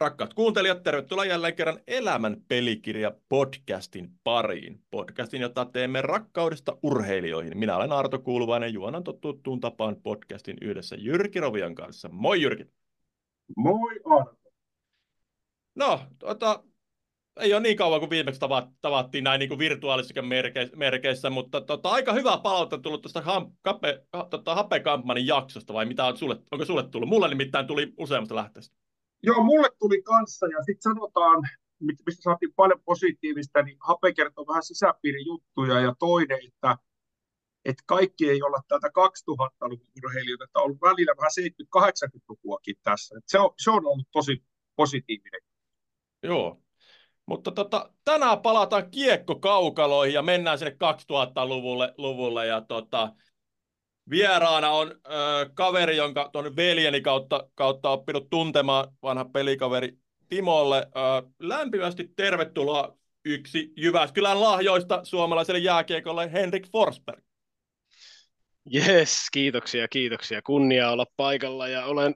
Rakkaat kuuntelijat, tervetuloa jälleen kerran Elämän pelikirja podcastin pariin. Podcastin, jota teemme rakkaudesta urheilijoihin. Minä olen Arto Kuuluvainen, juonan tuttuun tapaan podcastin yhdessä Jyrki Rovian kanssa. Moi Jyrki! Moi Arto! No, tota, ei ole niin kauan kuin viimeksi tavattiin näin niin kuin virtuaalisissa merkeissä, mutta tota, aika hyvää palautetta tullut tuosta ham, kape, tota, Hape Kampmanin jaksosta, vai mitä on sulle, onko sulle tullut? Mulle nimittäin tuli useammasta lähteestä. Joo, mulle tuli kanssa, ja sitten sanotaan, mistä saatiin paljon positiivista, niin Hape kertoo vähän sisäpiirijuttuja, ja toinen, että, että kaikki ei olla täältä 2000-luvun urheilijoita, että on ollut välillä vähän 70-80-lukuakin tässä. Että se, on, se on ollut tosi positiivinen. Joo, mutta tota, tänään palataan kiekkokaukaloihin ja mennään sinne 2000-luvulle luvulle, ja tota, Vieraana on äh, kaveri, jonka tuon veljeni kautta, kautta oppinut tuntemaan, vanha pelikaveri Timolle. Äh, lämpimästi tervetuloa yksi Jyväskylän lahjoista suomalaiselle jääkiekolle Henrik Forsberg. Yes, kiitoksia, kiitoksia. Kunnia olla paikalla ja olen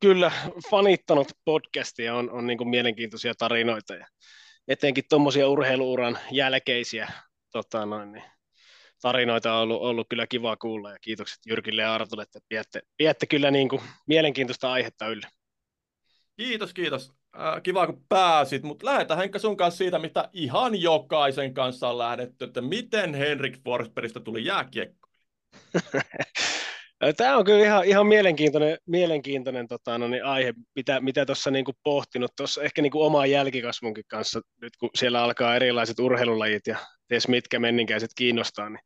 kyllä fanittanut podcastia, on, on niin mielenkiintoisia tarinoita ja etenkin tuommoisia urheiluuran jälkeisiä tota noin, niin tarinoita on ollut, ollut kyllä kiva kuulla ja kiitokset Jyrkille ja Artulle, että pidätte, pidätte kyllä niin kuin mielenkiintoista aihetta yllä. Kiitos, kiitos. Äh, kiva, kun pääsit, mutta lähdetään Henkka sun kanssa siitä, mitä ihan jokaisen kanssa on lähdetty, että miten Henrik Forsbergista tuli jääkiekko? Tämä on kyllä ihan, ihan mielenkiintoinen, mielenkiintoinen tota, no niin, aihe, mitä, mitä tuossa niin pohtinut, tuossa ehkä niin omaa jälkikasvunkin kanssa, nyt kun siellä alkaa erilaiset urheilulajit ja ties mitkä menninkäiset kiinnostaa, niin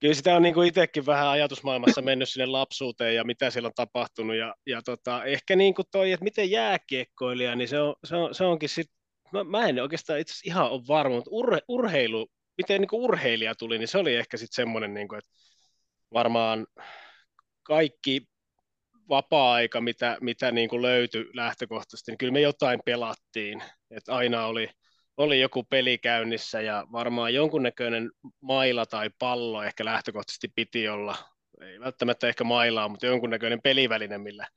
kyllä sitä on niin kuin itsekin vähän ajatusmaailmassa mennyt sinne lapsuuteen ja mitä siellä on tapahtunut ja, ja tota, ehkä niin kuin toi, että miten jääkiekkoilija, niin se, on, se, on, se onkin sitten, mä, mä en oikeastaan itse ihan ole varma, mutta urhe, urheilu, miten niin kuin urheilija tuli, niin se oli ehkä sitten semmoinen, niin kuin, että varmaan kaikki vapaa-aika, mitä, mitä niin kuin löytyi lähtökohtaisesti, niin kyllä me jotain pelattiin. että aina oli, oli joku peli käynnissä ja varmaan jonkunnäköinen maila tai pallo ehkä lähtökohtaisesti piti olla. Ei välttämättä ehkä mailaa, mutta jonkunnäköinen peliväline, millä,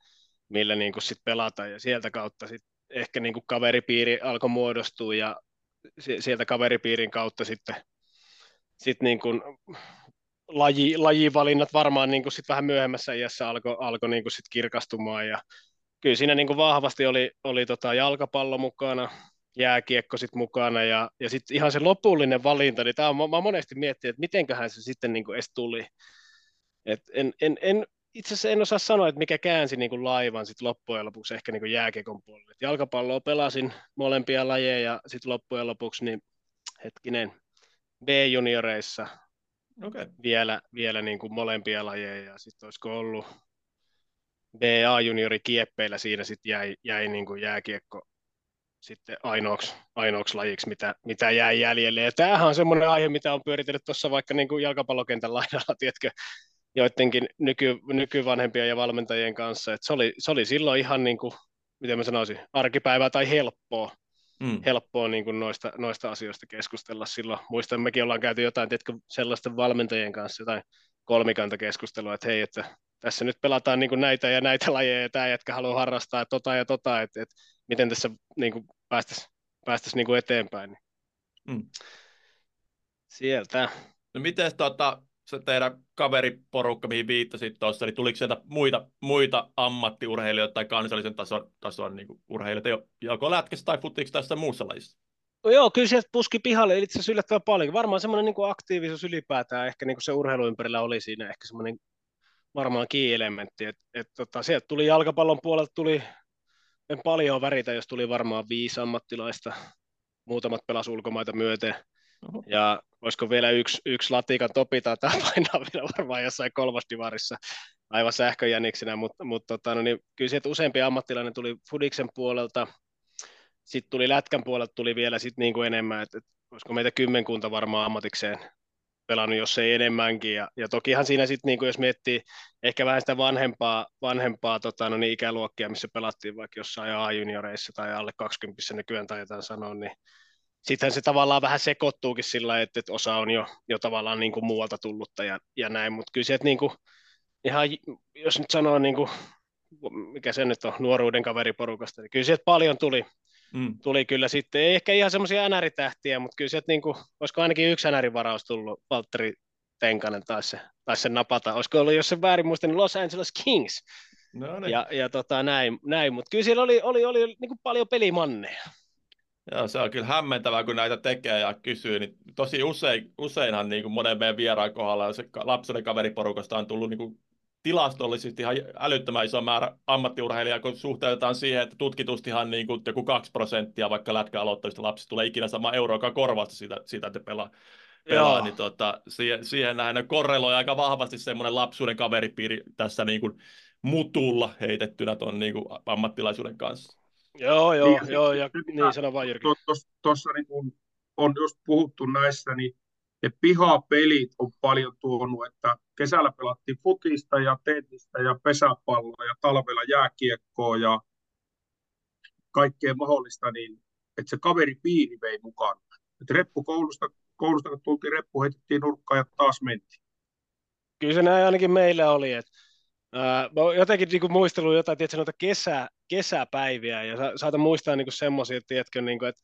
millä niin kuin sit pelata. Ja sieltä kautta sit ehkä niin kuin kaveripiiri alkoi muodostua ja sieltä kaveripiirin kautta sitten sit niin kuin laji, lajivalinnat varmaan niin kuin sit vähän myöhemmässä iässä alkoi alko niin kuin sit kirkastumaan. Ja kyllä siinä niin kuin vahvasti oli, oli tota jalkapallo mukana, jääkiekko sit mukana ja, ja sitten ihan se lopullinen valinta, niin tämä on, mä monesti miettinyt, että mitenköhän se sitten niin edes tuli. Et en, en, en, itse asiassa en osaa sanoa, että mikä käänsi niin kuin laivan sit loppujen lopuksi ehkä niin kuin jääkiekon puolelle. Et jalkapalloa pelasin molempia lajeja ja sitten loppujen lopuksi niin hetkinen B-junioreissa okay. vielä, vielä niin kuin molempia lajeja ja sitten olisiko ollut BA-juniori kieppeillä siinä sitten jäi, jäi niin kuin jääkiekko sitten ainoaksi, ainoaksi lajiksi, mitä, mitä jäi jäljelle. Ja tämähän on semmoinen aihe, mitä on pyöritellyt tuossa vaikka niin kuin jalkapallokentän laidalla, tiedätkö, joidenkin nyky, nykyvanhempien ja valmentajien kanssa. Et se, oli, se oli silloin ihan niin kuin, miten mä sanoisin, arkipäivää tai helppoa, mm. helppoa niin kuin noista, noista asioista keskustella silloin. Muistan, mekin ollaan käyty jotain tiedätkö, sellaisten valmentajien kanssa jotain kolmikantakeskustelua, että hei, että tässä nyt pelataan niin kuin näitä ja näitä lajeja, ja tämä jätkä haluaa harrastaa tota ja tota, että, että miten tässä niin kuin päästäisiin päästäisi niin kuin eteenpäin. Mm. Sieltä. No miten tota, se teidän kaveriporukka, mihin viittasit tuossa, niin tuliko sieltä muita, muita ammattiurheilijoita tai kansallisen tason, tason niin urheilijoita, joko lätkässä tai futiksi tässä muussa lajissa? No joo, kyllä sieltä puski pihalle itse asiassa yllättävän paljon. Varmaan semmoinen niin aktiivisuus ylipäätään, ehkä niin kuin se urheilu ympärillä oli siinä ehkä semmoinen varmaan key-elementti. Et, et, tota, sieltä tuli jalkapallon puolelta tuli en paljon väritä, jos tuli varmaan viisi ammattilaista, muutamat pelas ulkomaita myöten. Oho. Ja olisiko vielä yksi, yksi latikan topi tai tämä painaa vielä varmaan jossain kolmosdivarissa aivan sähköjäniksenä, mutta, mutta tota, no niin, kyllä sieltä useampi ammattilainen tuli Fudiksen puolelta, sitten tuli Lätkän puolelta tuli vielä sit niin kuin enemmän, että, että olisiko meitä kymmenkunta varmaan ammatikseen pelannut, jos ei enemmänkin. Ja, ja tokihan siinä sitten, niin jos miettii ehkä vähän sitä vanhempaa, vanhempaa tota, no niin, ikäluokkia, missä pelattiin vaikka jossain A-junioreissa tai alle 20 nykyään tai jotain sanoa, niin sittenhän se tavallaan vähän sekoittuukin sillä että, että osa on jo, jo tavallaan niin kuin muualta tullutta ja, ja näin, mutta kyllä sieltä niin kuin, ihan, jos nyt sanoo niin kuin mikä se nyt on, nuoruuden kaveriporukasta. Kyllä sieltä paljon tuli, mm. tuli kyllä sitten, ei ehkä ihan semmoisia NR-tähtiä, mutta kyllä sieltä niin kuin, olisiko ainakin yksi NR-varaus tullut, Valtteri Tenkanen taisi se, taisi se napata. Olisiko ollut, jos se väärin muista, niin Los Angeles Kings. No niin. Ja, ja tota, näin, näin. mutta kyllä siellä oli, oli, oli, oli niin kuin paljon pelimanneja. Joo, se on kyllä hämmentävää, kun näitä tekee ja kysyy. Niin tosi usein, useinhan niin kuin monen meidän vieraan kohdalla, se lapsuuden kaveriporukasta on tullut niin kuin tilastollisesti ihan älyttömän iso määrä ammattiurheilijaa, kun suhteutetaan siihen, että tutkitustihan niin kuin joku 2 prosenttia vaikka lätkä aloittavista lapsista tulee ikinä sama euroa korvasta siitä, siitä että pelaa. pelaa niin tota, siihen, siihen nähden korreloi aika vahvasti semmoinen lapsuuden kaveripiiri tässä niin kuin mutulla heitettynä tuon niin kuin ammattilaisuuden kanssa. Joo, joo, niin, joo, ja niin sano vaan Jyrki. Tuossa niin kun on just puhuttu näissä, niin ne pihapelit on paljon tuonut, että kesällä pelattiin futista ja tennistä ja pesäpalloa ja talvella jääkiekkoa ja kaikkea mahdollista, niin että se kaveri piiri vei mukaan. Että reppu koulusta, kun tultiin reppu, heitettiin nurkkaan ja taas mentiin. Kyllä se näin ainakin meillä oli, että mä jotenkin niin kuin muistellut jotain, tiedätkö, noita kesä, kesäpäiviä, ja sa, saatan muistaa niin semmoisia, tiedätkö, niin kuin, että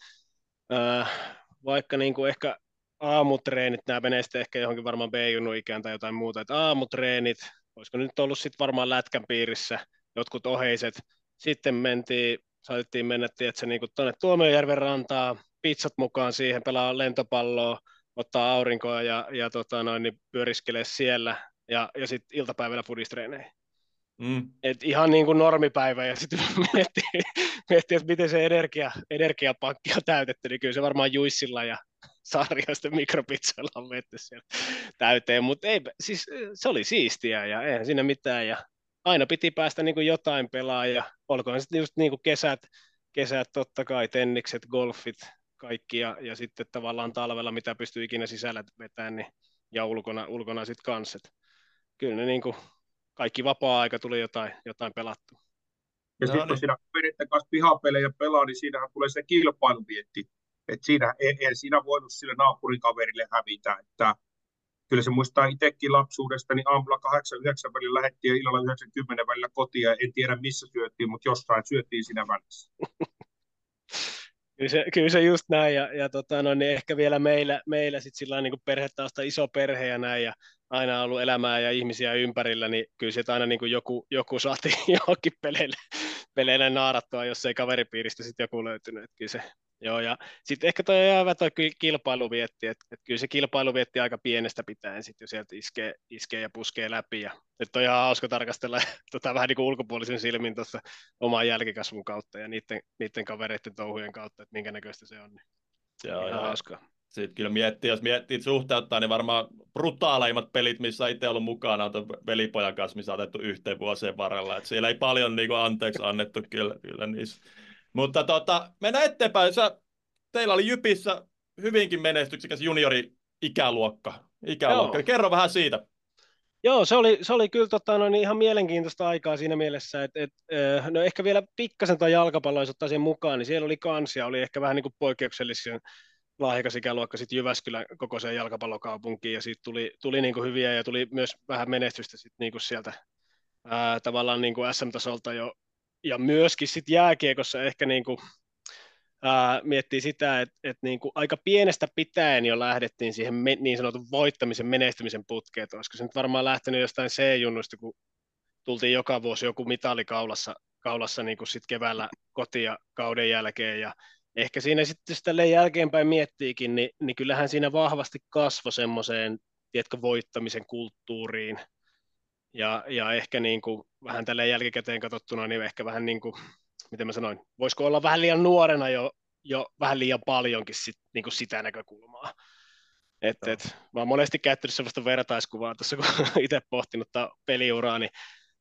vaikka niin kuin ehkä aamutreenit, nämä menee sitten ehkä johonkin varmaan b ikään tai jotain muuta, että aamutreenit, olisiko nyt ollut sitten varmaan lätkän piirissä jotkut oheiset, sitten mentiin, saatettiin mennä, tiedätkö, niin tuonne Tuomiojärven rantaa, pizzat mukaan siihen, pelaa lentopalloa, ottaa aurinkoa ja, ja tota noin, niin pyöriskelee siellä, ja, ja sitten iltapäivällä pudistreeneihin. Mm. Et ihan niin kuin normipäivä ja sitten miettii, miettii, että miten se energia, energiapankki on täytetty, niin kyllä se varmaan juissilla ja sarjasta mikropizzoilla on vetty siellä täyteen, mutta ei, siis se oli siistiä ja eihän siinä mitään ja aina piti päästä niin kuin jotain pelaa ja olkoon sitten just niin kuin kesät, kesät totta kai, tennikset, golfit, kaikki ja, ja sitten tavallaan talvella mitä pystyy ikinä sisällä vetämään niin, ja ulkona, ulkona sitten kanssa kyllä ne niin kuin, kaikki vapaa-aika tuli jotain, jotain pelattua. Ja no, sitten niin. kun siinä kavereiden kanssa pihapelejä pelaa, niin siinähän tulee se kilpailuvietti. Että siinä ei, siinä voinut sille naapurin kaverille hävitä. Että kyllä se muistaa itsekin lapsuudesta, niin aamulla 8-9 välillä lähdettiin ja illalla 90 välillä kotiin. En tiedä missä syöttiin, mutta jossain syöttiin siinä välissä. Kyllä se, kyllä se just näin, ja, ja tota, no, niin ehkä vielä meillä, meillä sit sillä niin perhetausta iso perhe ja näin, ja aina ollut elämää ja ihmisiä ympärillä, niin kyllä sieltä aina niin kuin joku, joku saatiin johonkin peleille, peleille naarattua, jos ei kaveripiiristä sitten joku löytynyt. Että kyllä se, joo, ja sitten ehkä toi jäävä toi kilpailuvietti, että, että kyllä se kilpailuvietti aika pienestä pitäen sitten jo sieltä iskee, iskee ja puskee läpi, ja nyt on ihan hauska tarkastella tota, vähän niin kuin ulkopuolisen silmin tuossa oman jälkikasvun kautta ja niiden, niiden kavereiden touhujen kautta, että minkä näköistä se on. Niin on ihan hauskaa. Sitten kyllä miettii, jos miettii suhteuttaa, niin varmaan brutaaleimmat pelit, missä itse ollut mukana, on velipojan kanssa, missä on otettu yhteen vuosien varrella. Et siellä ei paljon niin kuin, anteeksi annettu kyllä, kyllä niissä. Mutta tota, mennään eteenpäin. Sä, teillä oli Jypissä hyvinkin menestyksekäs juniori-ikäluokka. Ikäluokka. Kerro vähän siitä. Joo, se oli, se oli kyllä tota, no, niin ihan mielenkiintoista aikaa siinä mielessä, että et, no ehkä vielä pikkasen tai jalkapalloa, jos ottaa sen mukaan, niin siellä oli kansia, oli ehkä vähän niin kuin poikkeuksellisia lahjakas ikäluokka sitten Jyväskylän kokoiseen jalkapallokaupunkiin ja siitä tuli, tuli niin kuin hyviä ja tuli myös vähän menestystä sit niin kuin sieltä ää, tavallaan niin kuin SM-tasolta jo. Ja myöskin sitten jääkiekossa ehkä niin kuin, ää, miettii sitä, että et niin kuin aika pienestä pitäen jo lähdettiin siihen me, niin sanotun voittamisen menestymisen putkeen, olisiko se nyt varmaan lähtenyt jostain C-junnuista, kun tultiin joka vuosi joku mitali kaulassa, kaulassa niin kuin sit keväällä kotia kauden jälkeen ja ehkä siinä sitten, tälleen jälkeenpäin miettiikin, niin, niin kyllähän siinä vahvasti kasvoi semmoiseen, tiedätkö, voittamisen kulttuuriin. Ja, ja ehkä niin kuin, vähän tälle jälkikäteen katsottuna, niin ehkä vähän niin kuin, miten mä sanoin, voisiko olla vähän liian nuorena jo, jo vähän liian paljonkin sit, niin kuin sitä näkökulmaa. Et, et, mä oon monesti käyttänyt sellaista vertaiskuvaa tuossa, kun itse pohtinut peliuraa, niin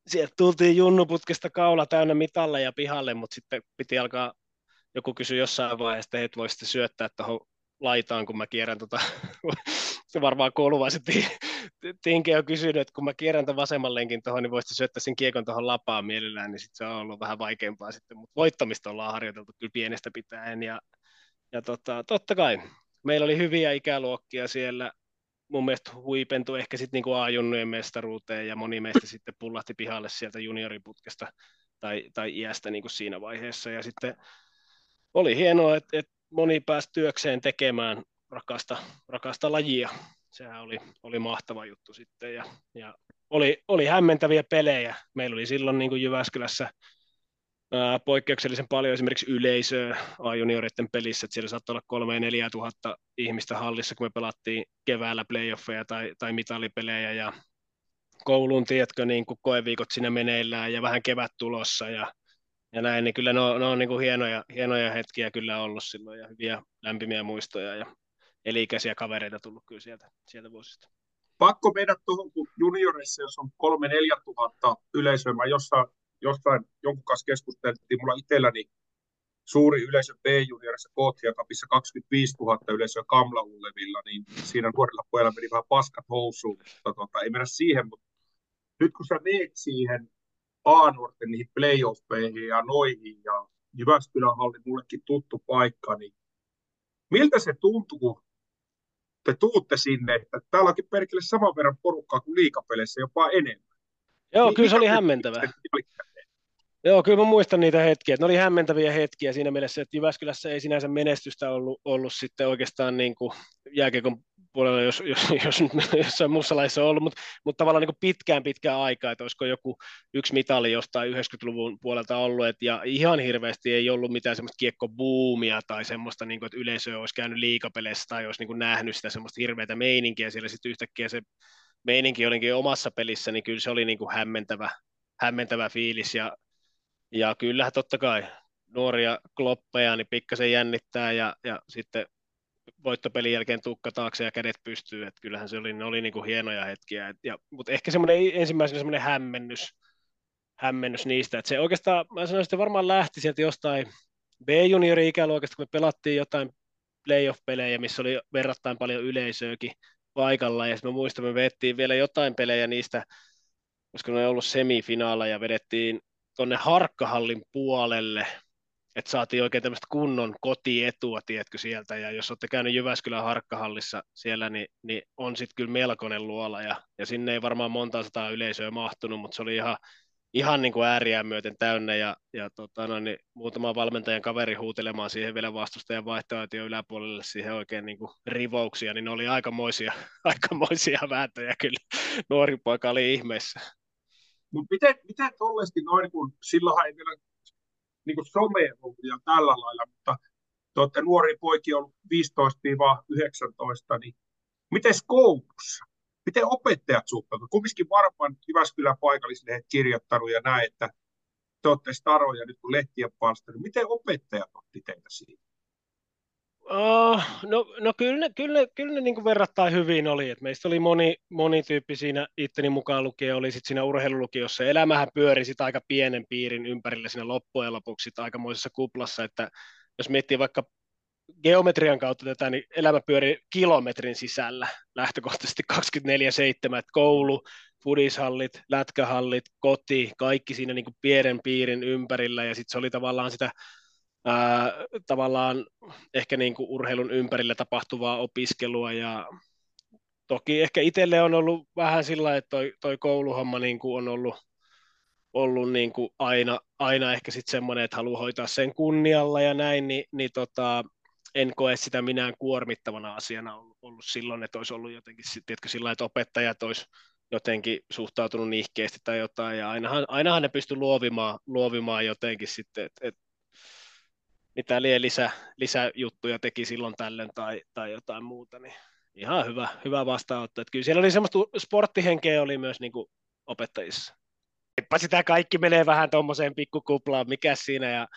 sieltä tultiin junnuputkesta kaula täynnä mitalle ja pihalle, mutta sitten piti alkaa joku kysyi jossain vaiheessa, että et voisitte syöttää tuohon laitaan, kun mä kierrän tota, varmaan kouluvaiset Tinke on kysynyt, että kun mä kierrän tämän vasemman lenkin tuohon, niin voisitte syöttää sen kiekon tuohon lapaan mielellään, niin sitten se on ollut vähän vaikeampaa sitten, mutta voittamista ollaan harjoiteltu kyllä pienestä pitäen, ja, ja tota, totta kai, meillä oli hyviä ikäluokkia siellä, mun mielestä huipentui ehkä sitten niinku A-junnujen mestaruuteen ja moni meistä sitten pullahti pihalle sieltä junioriputkesta tai, tai iästä niinku siinä vaiheessa. Ja sitten oli hienoa, että, että moni pääsi työkseen tekemään rakasta, rakasta lajia. Sehän oli, oli mahtava juttu sitten ja, ja oli, oli hämmentäviä pelejä. Meillä oli silloin niin kuin Jyväskylässä ää, poikkeuksellisen paljon esimerkiksi yleisöä A-junioreiden pelissä, että siellä saattoi olla 3 4 tuhatta ihmistä hallissa, kun me pelattiin keväällä playoffeja tai, tai mitalipelejä ja kouluun, tiedätkö, niin kuin koeviikot siinä meneillään ja vähän kevät tulossa ja, ja näin, niin kyllä ne on, ne on niin kuin hienoja, hienoja hetkiä kyllä ollut silloin ja hyviä lämpimiä muistoja ja elikäisiä kavereita tullut kyllä sieltä, sieltä vuosista. Pakko mennä tuohon, kun juniorissa, jos on 3-4 tuhatta yleisöä, mä jossain, jossain jonkun kanssa keskusteltiin, mulla itselläni suuri yleisö B-juniorissa Kootia Cupissa 25 000 yleisöä Kamla Ullevilla, niin siinä nuorilla pojilla meni vähän paskat housuun, mutta tota, ei mennä siihen, mutta nyt kun sä meet siihen A-nuorten niihin playoffeihin ja noihin ja Jyväskylän halli mullekin tuttu paikka, niin miltä se tuntuu, kun te tuutte sinne, että täällä onkin perkele saman verran porukkaa kuin liikapeleissä, jopa enemmän. Joo, niin kyllä se oli hämmentävä. Joo, kyllä mä muistan niitä hetkiä. Ne oli hämmentäviä hetkiä siinä mielessä, että Jyväskylässä ei sinänsä menestystä ollut, ollut sitten oikeastaan niin kuin jääkiekon puolella, jos, jos, jos, jos jossain muussa laissa on ollut, mutta, mutta tavallaan niin pitkään pitkään aikaa, että olisiko joku yksi mitali jostain 90-luvun puolelta ollut, että, ja ihan hirveästi ei ollut mitään semmoista kiekkobuumia tai semmoista, niin kuin, että yleisö olisi käynyt liikapeleissä tai olisi niin kuin nähnyt sitä semmoista hirveätä meininkiä, siellä. Sitten yhtäkkiä se meininki olikin omassa pelissä, niin kyllä se oli niin kuin hämmentävä, hämmentävä fiilis, ja, ja kyllähän totta kai nuoria kloppeja, niin pikkasen jännittää, ja, ja sitten voittopelin jälkeen tukka taakse ja kädet pystyy, että kyllähän se oli, ne oli niin kuin hienoja hetkiä, et, ja, mutta ehkä semmoinen ensimmäisenä semmoinen hämmennys, hämmennys niistä, että se oikeastaan, mä sanoisin, että varmaan lähti sieltä jostain B-juniori-ikäluokasta, kun me pelattiin jotain playoff-pelejä, missä oli verrattain paljon yleisöäkin paikalla, ja sitten mä muistan, me vettiin vielä jotain pelejä niistä, koska ne on ollut semifinaaleja, vedettiin tuonne Harkkahallin puolelle, että saatiin oikein tämmöistä kunnon kotietua, tiedätkö, sieltä, ja jos olette käynyt Jyväskylän harkkahallissa siellä, niin, niin on sitten kyllä melkoinen luola, ja, ja sinne ei varmaan monta sataa yleisöä mahtunut, mutta se oli ihan, ihan niin kuin ääriään myöten täynnä, ja, ja tota, no, niin muutama valmentajan kaveri huutelemaan siihen vielä vastustajan vaihtoehtoja yläpuolelle siihen oikein niin kuin rivouksia, niin ne oli aikamoisia, aikamoisia vääntöjä kyllä. Nuori poika oli ihmeessä. Mutta miten, miten tuollaisesti noin, kun silloinhan ei vielä niin kuin some ollut ja tällä lailla, mutta te olette nuori poiki ollut 15-19, niin miten koulussa? Miten opettajat suhtautuvat? Kumminkin varmaan Jyväskylän paikallislehdet kirjoittanut ja näin, että te olette staroja nyt kun lehtien palstelu. Miten opettajat otti teitä siitä? Oh, no, no kyllä ne, kyllä ne, kyllä ne niin kuin verrattain hyvin oli. Et meistä oli moni, moni tyyppi siinä itteni mukaan lukien, oli sitten siinä urheilulukiossa. Elämähän pyöri sit aika pienen piirin ympärillä siinä loppujen lopuksi sit aikamoisessa kuplassa, että jos miettii vaikka geometrian kautta tätä, niin elämä pyöri kilometrin sisällä lähtökohtaisesti 24-7, että koulu, fudishallit, lätkähallit, koti, kaikki siinä niin kuin pienen piirin ympärillä, ja sitten se oli tavallaan sitä ää, tavallaan ehkä niin kuin urheilun ympärillä tapahtuvaa opiskelua ja toki ehkä itselle on ollut vähän sillä, että toi, toi kouluhomma niin kuin on ollut, ollut niin kuin aina, aina ehkä sitten semmoinen, että haluaa hoitaa sen kunnialla ja näin, niin, niin tota, en koe sitä minään kuormittavana asiana ollut, ollut silloin, että olisi ollut jotenkin tiedätkö, sillä että opettajat olisi jotenkin suhtautunut nihkeästi tai jotain, ja ainahan, ainahan ne pysty luovimaan, luovimaan jotenkin sitten, että et, mitä lie lisä, lisäjuttuja teki silloin tällöin tai, tai jotain muuta, niin ihan hyvä, hyvä vastaanotto. Että kyllä siellä oli semmoista sporttihenkeä oli myös niin kuin opettajissa. Eipä sitä kaikki menee vähän tuommoiseen pikkukuplaan, mikä siinä, ja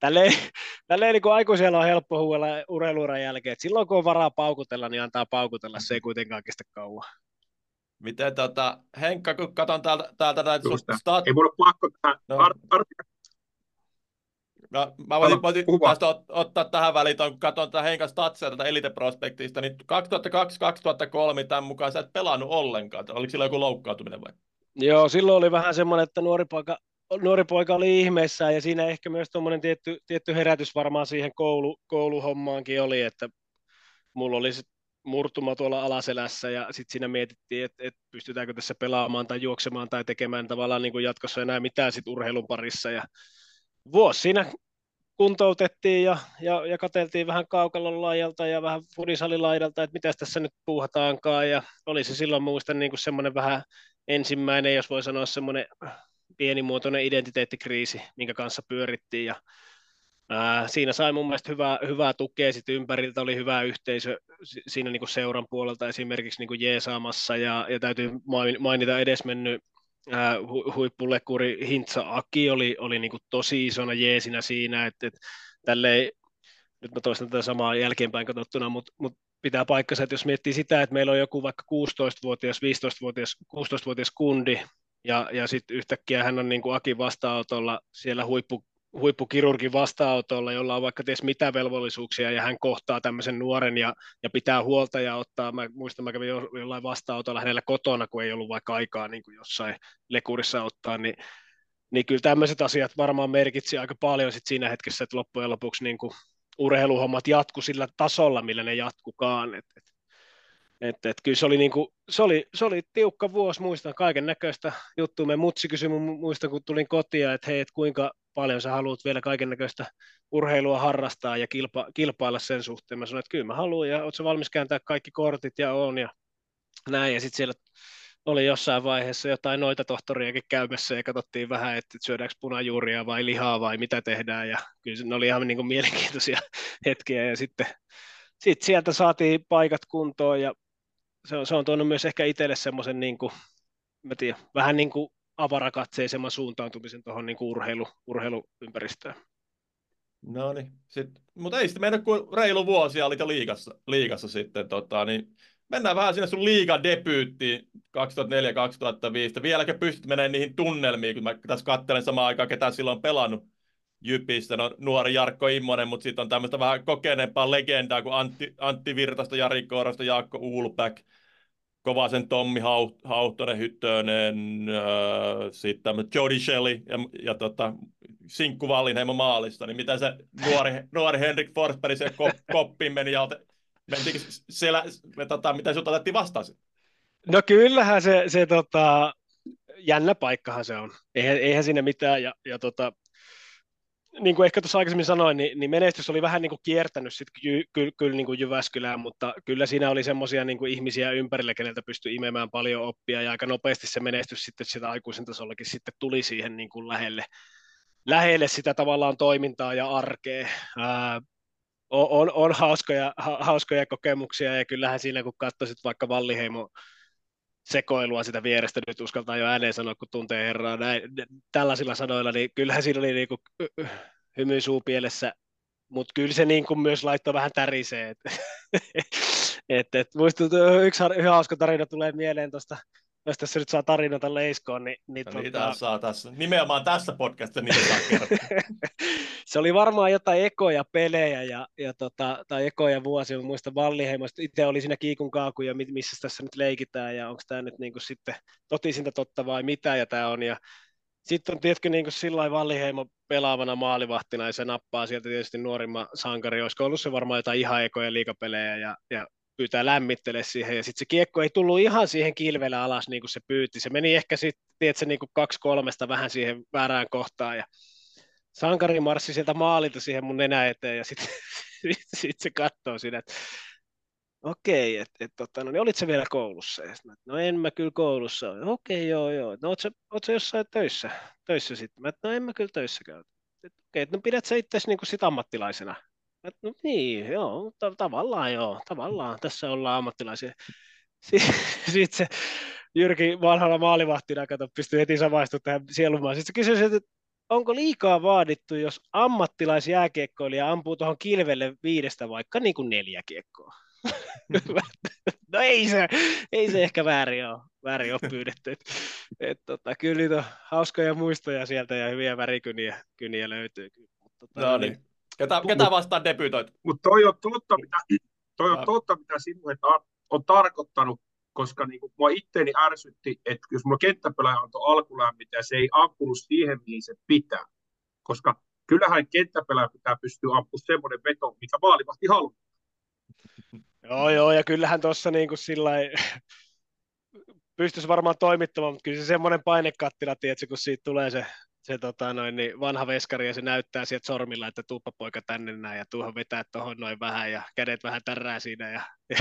tälleen, tälleen niin kuin aikuisella on helppo huuella urheiluuran jälkeen, että silloin kun on varaa paukutella, niin antaa paukutella, se ei kuitenkaan kestä kauan. Miten tota, Henkka, kun katson täältä, täältä näitä stat... Ei mulla pakko tähän no. Ar- Ar- No, mä voisin, voisin tästä ot, ottaa tähän väliin, kun katson tätä Henkan statsia tätä Elite Prospektista, niin 2002-2003 tämän mukaan sä et pelannut ollenkaan. Oliko sillä joku loukkaantuminen vai? Joo, silloin oli vähän semmoinen, että nuori poika, nuori poika oli ihmeessä ja siinä ehkä myös tuommoinen tietty, tietty herätys varmaan siihen koulu, kouluhommaankin oli, että mulla oli murtuma tuolla alaselässä ja sitten siinä mietittiin, että, että pystytäänkö tässä pelaamaan tai juoksemaan tai tekemään tavallaan niin kuin jatkossa enää mitään sit urheilun parissa ja vuosi siinä kuntoutettiin ja, ja, ja katseltiin vähän kaukalon laajalta ja vähän fudisalilaidalta, että mitä tässä nyt puuhataankaan. Ja oli se silloin muistan niin kuin semmoinen vähän ensimmäinen, jos voi sanoa semmoinen pienimuotoinen identiteettikriisi, minkä kanssa pyörittiin. Ja Ää, siinä sai mun mielestä hyvää, hyvää tukea. Sit ympäriltä, oli hyvä yhteisö siinä niin kuin seuran puolelta esimerkiksi niin kuin jeesaamassa ja, ja täytyy mainita edesmennyt hu, huippulekuri Hintsa Aki oli, oli niin kuin tosi isona jeesinä siinä, että, että tälleen, nyt mä toistan tätä samaa jälkeenpäin katsottuna, mutta, mutta pitää paikkansa, että jos miettii sitä, että meillä on joku vaikka 16-vuotias, 15-vuotias, 16-vuotias kundi, ja, ja sitten yhtäkkiä hän on niin kuin Akin vastaanotolla siellä huippu, huippukirurgin vastaanotolla, jolla on vaikka ties mitä velvollisuuksia, ja hän kohtaa tämmöisen nuoren ja, ja pitää huolta ja ottaa, mä muistan, mä kävin jollain vastaanotolla hänellä kotona, kun ei ollut vaikka aikaa niin kuin jossain lekurissa ottaa, niin, niin kyllä tämmöiset asiat varmaan merkitsi aika paljon sit siinä hetkessä, että loppujen lopuksi niin kuin urheiluhommat jatku sillä tasolla, millä ne jatkukaan. Et, et, et, et kyllä se oli, niinku, se, oli, se oli tiukka vuosi, muistan kaiken näköistä juttua. Me mutsi kysyi, muistan kun tulin kotia, että hei, et kuinka paljon sä haluat vielä kaiken näköistä urheilua harrastaa ja kilpa, kilpailla sen suhteen. Mä sanoin, että kyllä mä haluan ja ootko valmis kääntää kaikki kortit ja on ja näin. Ja sitten siellä oli jossain vaiheessa jotain noita tohtoriakin käymässä ja katsottiin vähän, että syödäänkö punajuuria vai lihaa vai mitä tehdään ja kyllä ne oli ihan niin kuin mielenkiintoisia hetkiä ja sitten sit sieltä saatiin paikat kuntoon ja se on, se on tuonut myös ehkä itselle semmoisen niin kuin, mä tiedän, vähän niin kuin avarakatseisemman suuntautumisen tuohon niin urheilu, urheiluympäristöön. No niin, mutta ei sitten mennä kuin reilu vuosia oli jo liigassa, liigassa sitten, tota, niin mennään vähän sinne sun liigan debyyttiin 2004-2005. Vieläkö pystyt menemään niihin tunnelmiin, kun mä tässä katselen samaan aikaan, ketä silloin pelannut Jypistä, no nuori Jarkko Immonen, mutta sitten on tämmöistä vähän kokeneempaa legendaa kuin Antti, Antti Virtasta, Jari Koorosta, Jaakko Uulpäk, Kovasen Tommi Hauhtonen, Hyttönen, äh, sitten Jody Shelley ja, ja tota, Sinkku Wallinheimo maalista, niin mitä se nuori, nuori Henrik Forsberg se koppiin meni ja Mentiinkö siellä, me, tota, miten sinut otettiin vastaan No kyllähän se, se tota, jännä paikkahan se on. Eihän, eihän siinä mitään. Ja, ja tota, niin kuin ehkä tuossa aikaisemmin sanoin, niin, niin menestys oli vähän niin kuin kiertänyt sit ky, ky, kyllä niin kuin Jyväskylään, mutta kyllä siinä oli semmoisia niin kuin ihmisiä ympärillä, keneltä pystyi imemään paljon oppia, ja aika nopeasti se menestys sitten sitä aikuisen tasollakin sitten tuli siihen niin kuin lähelle, lähelle sitä tavallaan toimintaa ja arkea. Ää, on, on, on hauskoja, ha, hauskoja kokemuksia ja kyllähän siinä kun katsoisit vaikka Valliheimo sekoilua sitä vierestä, nyt uskaltaa jo ääneen sanoa, kun tuntee herraa näin, tällaisilla sanoilla, niin kyllähän siinä oli niin kuin hymy suupielessä, mutta kyllä se niin kuin myös laittoi vähän tärisee. Et, et, et, muistuu, yksi, yksi hauska tarina tulee mieleen tuosta jos tässä nyt saa tarinata leiskoon, niin... niin no, tuota... saa tässä. Nimenomaan tässä podcastissa niitä saa Se oli varmaan jotain ekoja pelejä ja, ja tota, tai ekoja vuosia. Mä muistan Valliheimosta. Itse oli siinä kiikun kaaku ja missä tässä nyt leikitään ja onko tämä nyt niin kuin sitten totisinta totta vai mitä ja tämä on. Ja sitten on tietenkin niin sillä Valliheimo pelaavana maalivahtina ja se nappaa sieltä tietysti nuorimman sankari. Olisiko ollut se varmaan jotain ihan ekoja liikapelejä ja, ja pyytää lämmittele siihen, ja sitten se kiekko ei tullut ihan siihen kilvelle alas, niin kuin se pyyti. Se meni ehkä sitten, se niin kuin kaksi kolmesta vähän siihen väärään kohtaan, ja sankari marssi sieltä maalilta siihen mun nenä eteen, ja sitten sit, sit se katsoo siinä, että okei, että et, tota, no niin olit se vielä koulussa? Ja mä, no en mä kyllä koulussa ole. Okei, joo, joo. No oot sä, oot sä jossain töissä, töissä sitten? Mä, no en mä kyllä töissä käy. Okei, no pidät sä itse niin sit ammattilaisena? No niin, joo, ta- tavallaan joo, tavallaan tässä ollaan ammattilaisia. Sitten se Jyrki vanhalla maalivahtina, kato, pystyy heti samaistumaan tähän sielumaan. Sitten se kysyi, että onko liikaa vaadittu, jos ammattilaisjääkiekkoilija ampuu tuohon kilvelle viidestä vaikka niin kuin neljä kiekkoa? no ei se, ei se ehkä väärin ole, väärin ole pyydetty. Et, et, tota, kyllä niitä on hauskoja muistoja sieltä ja hyviä värikyniä kyniä löytyy. Mutta, tota, no niin. Ketä, ketä vastaan debytoit? Mutta toi on totta, mitä, toi on totta, mitä sinulle on tarkoittanut, koska niin kuin, mua itteeni ärsytti, että jos mulla kenttäpelaaja antoi alkulämmitä ja se ei ampunut siihen, mihin se pitää. Koska kyllähän kenttäpelaaja pitää pystyä ampumaan semmoinen veto, mikä maalivahti haluaa. Joo, joo, ja kyllähän tuossa niin kuin sillä pystyisi varmaan toimittamaan, mutta kyllä se semmoinen painekattila, tiedätkö, kun siitä tulee se, se tota noin, niin vanha veskari ja se näyttää sieltä sormilla, että tuuppa poika tänne näin ja tuohon vetää tuohon noin vähän ja kädet vähän tärää siinä ja,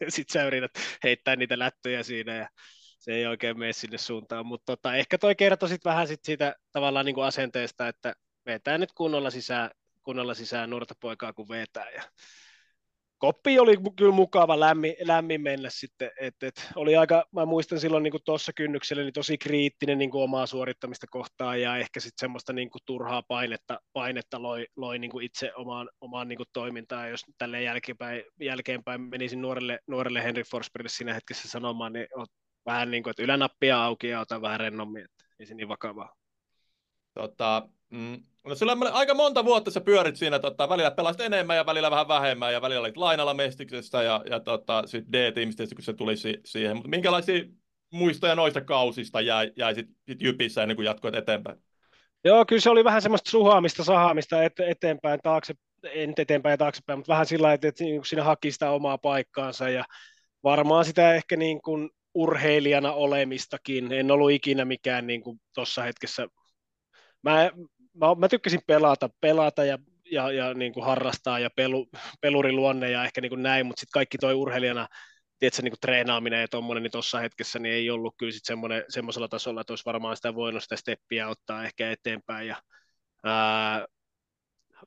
ja sitten sä yrität heittää niitä lättöjä siinä ja se ei oikein mene sinne suuntaan, mutta tota, ehkä toi kertoi sitten vähän sit siitä tavallaan niin kuin asenteesta, että vetää nyt kunnolla sisään, kunnolla sisään nuorta poikaa kun vetää ja koppi oli kyllä mukava lämmin, lämmin mennä sitten, että et, oli aika, mä muistan silloin niin tuossa kynnyksellä niin tosi kriittinen niin omaa suorittamista kohtaan ja ehkä sitten semmoista niin turhaa painetta, painetta loi, loi niin itse omaan, omaan niin toimintaan, jos tälle jälkeenpäin, jälkeenpäin menisin nuorelle, nuorelle Henry Forsbergille siinä hetkessä sanomaan, niin vähän niin kuin, että ylänappia auki ja ota vähän rennommin, että ei se niin vakavaa. Tota, mm, no sillä aika monta vuotta sä pyörit siinä, tota, välillä pelasit enemmän ja välillä vähän vähemmän ja välillä olit lainalla Mestiksestä ja, ja tota, sitten D-tiimistä, kun se tuli si- siihen. Mutta minkälaisia muistoja noista kausista jäi, jäi sit, sit Jypissä ennen kuin jatkoit eteenpäin? Joo, kyllä se oli vähän semmoista suhaamista, sahaamista et, eteenpäin, taakse, en eteenpäin ja taaksepäin, mutta vähän sillä että, että niin siinä haki sitä omaa paikkaansa ja varmaan sitä ehkä niin kuin urheilijana olemistakin. En ollut ikinä mikään niin kuin tuossa hetkessä. Mä, mä, mä tykkäsin pelata, pelata ja, ja, ja niin kuin harrastaa ja pelu, peluriluonne ja ehkä niin kuin näin, mutta sitten kaikki toi urheilijana, tiedätkö, niin kuin treenaaminen ja tuommoinen, niin tuossa hetkessä niin ei ollut kyllä sit semmoisella tasolla, että olisi varmaan sitä voinut sitä steppiä ottaa ehkä eteenpäin. Ja, ää,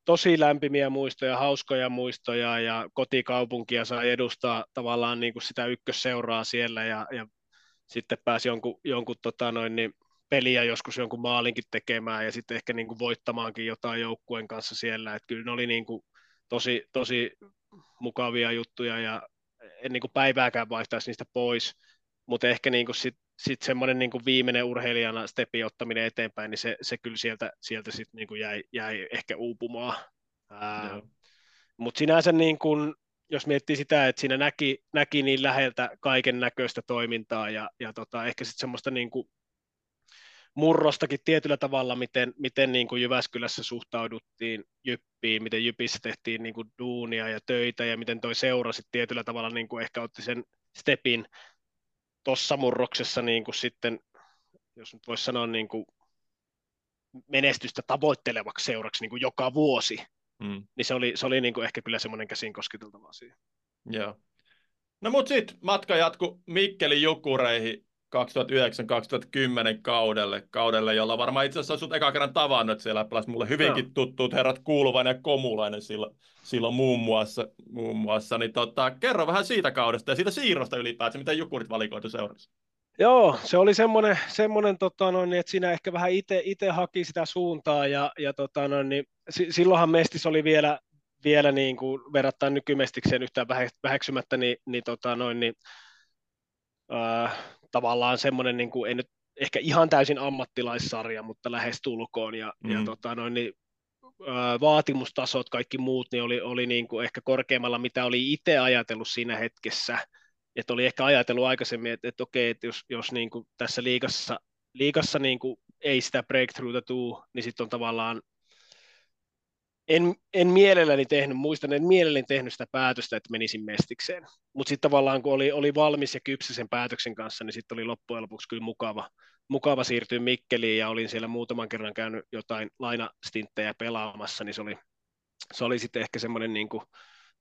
tosi lämpimiä muistoja, hauskoja muistoja ja kotikaupunkia sai edustaa tavallaan niin kuin sitä ykkösseuraa siellä ja, ja sitten pääsi jonkun, jonkun tota noin, niin peliä joskus jonkun maalinkin tekemään ja sitten ehkä niin kuin voittamaankin jotain joukkueen kanssa siellä. Että kyllä ne oli niin kuin tosi, tosi mukavia juttuja ja en niin kuin päivääkään vaihtaisi niistä pois, mutta ehkä niin kuin sit, sit semmoinen niin kuin viimeinen urheilijana stepi ottaminen eteenpäin, niin se, se kyllä sieltä, sieltä sit niin kuin jäi, jäi ehkä uupumaan. Mutta sinänsä niin kuin, jos miettii sitä, että siinä näki, näki niin läheltä kaiken näköistä toimintaa ja, ja tota, ehkä sitten semmoista niin kuin murrostakin tietyllä tavalla, miten, miten niin kuin Jyväskylässä suhtauduttiin Jyppiin, miten Jypissä tehtiin niin kuin duunia ja töitä ja miten toi seura sitten tietyllä tavalla niin kuin ehkä otti sen stepin tuossa murroksessa niin kuin sitten, jos nyt voisi sanoa niin kuin menestystä tavoittelevaksi seuraksi niin kuin joka vuosi, mm. niin se oli, se oli niin kuin ehkä kyllä semmoinen käsin kosketeltava asia. Joo. No mut sitten matka jatku Mikkelin Jukureihin 2009-2010 kaudelle, kaudelle, jolla varmaan itse asiassa sut eka kerran tavannut siellä pelasi mulle hyvinkin no. tuttuut herrat Kuuluvainen ja Komulainen silloin, silloin muun muassa. Muun muassa. Niin tota, kerro vähän siitä kaudesta ja siitä siirrosta ylipäätään, miten Jukurit valikoitu seurassa. Joo, se oli semmoinen, semmoinen tota noin, että siinä ehkä vähän itse haki sitä suuntaa ja, ja tota noin, niin, silloinhan Mestis oli vielä, vielä niin kuin verrattain nykymestikseen yhtään väheksymättä, niin, niin, tota noin, niin äh, tavallaan semmoinen, niin kuin, ei nyt ehkä ihan täysin ammattilaissarja, mutta lähes tulkoon. Ja, mm. ja tota, noin, niin, vaatimustasot, kaikki muut, niin oli, oli niin kuin ehkä korkeammalla, mitä oli itse ajatellut siinä hetkessä. Että oli ehkä ajatellut aikaisemmin, että, että okei, että jos, jos niin kuin tässä liigassa, liigassa niin kuin ei sitä breakthroughta tuu, niin sitten on tavallaan en, en mielelläni tehnyt, muistan, en mielelläni tehnyt sitä päätöstä, että menisin mestikseen. Mutta sitten tavallaan kun oli, oli valmis ja kypsä sen päätöksen kanssa, niin sitten oli loppujen lopuksi kyllä mukava, mukava siirtyä Mikkeliin ja olin siellä muutaman kerran käynyt jotain lainastinttejä pelaamassa, niin se oli, se oli sitten ehkä semmoinen niin kuin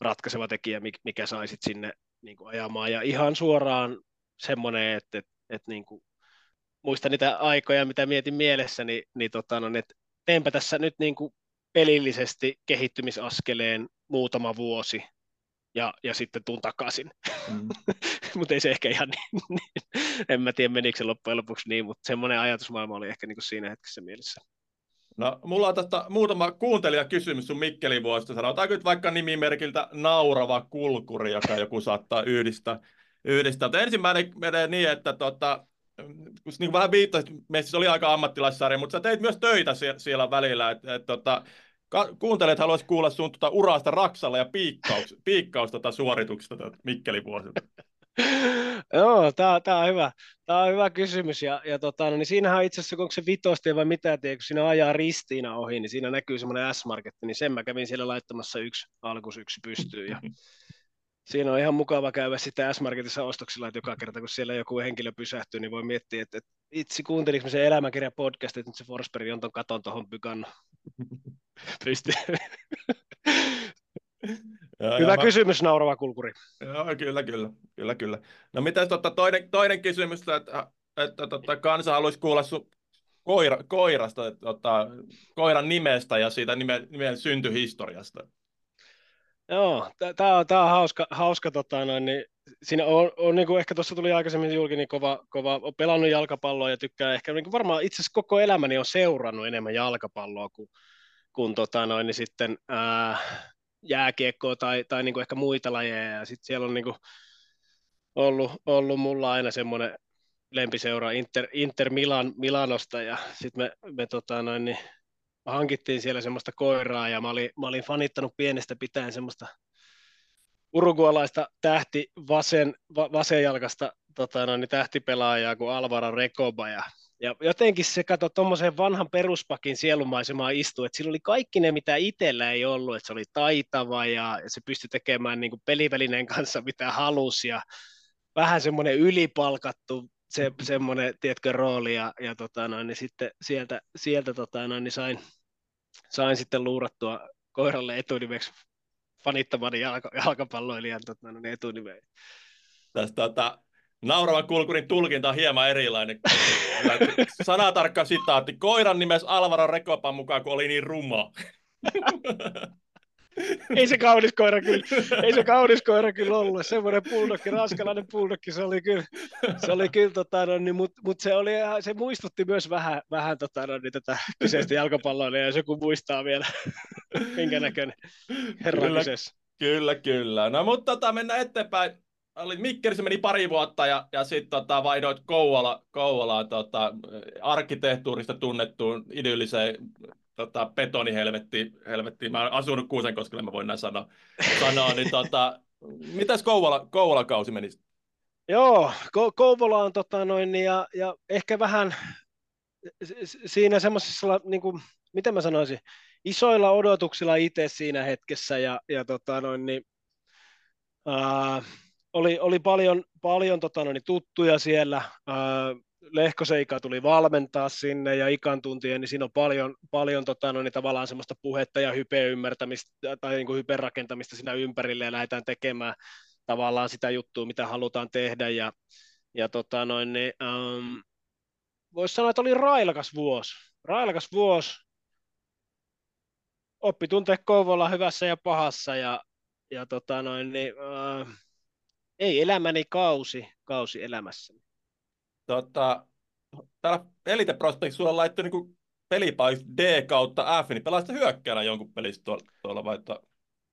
ratkaiseva tekijä, mikä sai sitten sinne niin kuin ajamaan. Ja ihan suoraan semmoinen, että, että, että niin kuin, muistan niitä aikoja, mitä mietin mielessä, niin, niin tota, no, että teenpä tässä nyt niin kuin pelillisesti kehittymisaskeleen muutama vuosi ja, ja sitten tuun takaisin. Mm. mutta ei se ehkä ihan niin, niin, en mä tiedä menikö se loppujen lopuksi niin, mutta semmoinen ajatusmaailma oli ehkä niin kuin siinä hetkessä mielessä. No, mulla on tästä muutama kuuntelija kysymys sun Mikkelin vuosista. Sanotaanko nyt vaikka nimimerkiltä Naurava Kulkuri, joka joku saattaa yhdistää. yhdistää. Mutta ensimmäinen menee niin, että tota, kun niin vähän viittasit, meissä oli aika ammattilaissarja, mutta sä teit myös töitä siellä, siellä välillä. Et, et, tota, kuuntelijat haluaisi kuulla sun tuota urasta Raksalla ja piikkaus, piikkaus tota suorituksesta tuota Mikkelin vuosilta. Joo, tämä on hyvä. Tämä on hyvä kysymys. Ja, ja tota, no, niin siinähän itse asiassa, onko se vitostie vai mitä tee, kun siinä ajaa ristiina ohi, niin siinä näkyy semmoinen S-marketti, niin sen mä kävin siellä laittamassa yksi alkus, yksi pystyy. Ja siinä on ihan mukava käydä sitten S-Marketissa ostoksilla, että joka kerta kun siellä joku henkilö pysähtyy, niin voi miettiä, että, että itse kuunteliko se elämäkirja podcast, että nyt se Forsberg on ton katon tuohon pykannut. Pisti. Ja, Hyvä ja kysymys, mä... naurava kulkuri. Joo, kyllä, kyllä, kyllä, kyllä. No mitä tota, toinen, toinen kysymys, että, että, tota, kansa haluaisi kuulla sun koira, koirasta, että, tota, koiran nimestä ja siitä nimen, nimen syntyhistoriasta. Joo, tämä on, tää on hauska, hauska tota, noin, niin siinä on, on niin kuin ehkä tuossa tuli aikaisemmin julki, niin kova, kova, on pelannut jalkapalloa ja tykkää ehkä niin kuin varmaan itse asiassa koko elämäni on seurannut enemmän jalkapalloa kuin, kuin tota, noin, niin sitten ää, jääkiekkoa tai, tai niin kuin ehkä muita lajeja ja sitten siellä on niin kuin ollut, ollut mulla aina semmoinen lempiseura Inter, Inter Milan, Milanosta ja sitten me, me tota, noin, niin hankittiin siellä semmoista koiraa ja mä olin, mä olin fanittanut pienestä pitäen semmoista urugualaista tähti vasen, va, vasenjalkasta tota, no, niin tähtipelaajaa kuin Alvaro Recoba ja, ja jotenkin se kato tuommoisen vanhan peruspakin sielumaisemaan istuu, että sillä oli kaikki ne, mitä itsellä ei ollut, että se oli taitava ja, ja se pystyi tekemään niin pelivälineen kanssa mitä halusi ja vähän semmoinen ylipalkattu se, semmoinen, tiedätkö, rooli ja, ja tota noin, niin sitten sieltä, sieltä tota noin, niin sain, sain sitten luurattua koiralle etunimeksi fanittamani jalka, jalkapalloilijan tota, no, niin etunimeä. Tästä tota, nauravan kulkurin tulkinta on hieman erilainen. Sanatarkka sitaatti. Koiran nimes Alvaro Rekopan mukaan, kun oli niin ruma. Ei se kaunis koira kyllä, ei se kaunis koira kyllä ollut. Semmoinen puldokki, raskalainen puldokki, se oli kyllä, se oli kyllä tota, no, niin, mutta mut se, oli, se muistutti myös vähän, vähän tota, no, niin, tätä kyseistä jalkapalloa, ja jos joku muistaa vielä, minkä näköinen herra kyllä, kyseessä. Kyllä, kyllä. No mutta tota, mennään eteenpäin. Oli Mikkelissä meni pari vuotta ja, ja sitten tota, vaihdoit Kouvola, Kouvolaan tota, arkkitehtuurista tunnettuun idylliseen tota, betonihelvetti, helvetti. mä asunut Kuusenkoskelle, mä voin näin sanoa, sanoa niin tota, mitäs Kouvola, Kouvola-kausi meni? Joo, Ko- Kouvola on tota noin, ja, ja ehkä vähän siinä semmoisessa, niin kuin, miten mä sanoisin, isoilla odotuksilla itse siinä hetkessä, ja, ja tota noin, niin, ää, oli, oli paljon, paljon tota noin, tuttuja siellä, ää, Lehkoseika tuli valmentaa sinne ja ikan tuntien, niin siinä on paljon, paljon tota, no, niin tavallaan semmoista puhetta ja hype-ymmärtämistä tai niin kuin hype-rakentamista siinä ympärille ja lähdetään tekemään tavallaan sitä juttua, mitä halutaan tehdä ja, ja tota, noin, niin, um, voisi sanoa, että oli railakas vuosi. Railakas vuosi. Oppi tuntea Kouvolla hyvässä ja pahassa ja, ja tota, noin, niin, uh, ei elämäni kausi, kausi elämässäni tota, täällä Elite Prospect sulla laittoi niin pelipaik D kautta F, niin pelasit hyökkäänä jonkun pelistä tuolla, tuolla vai että...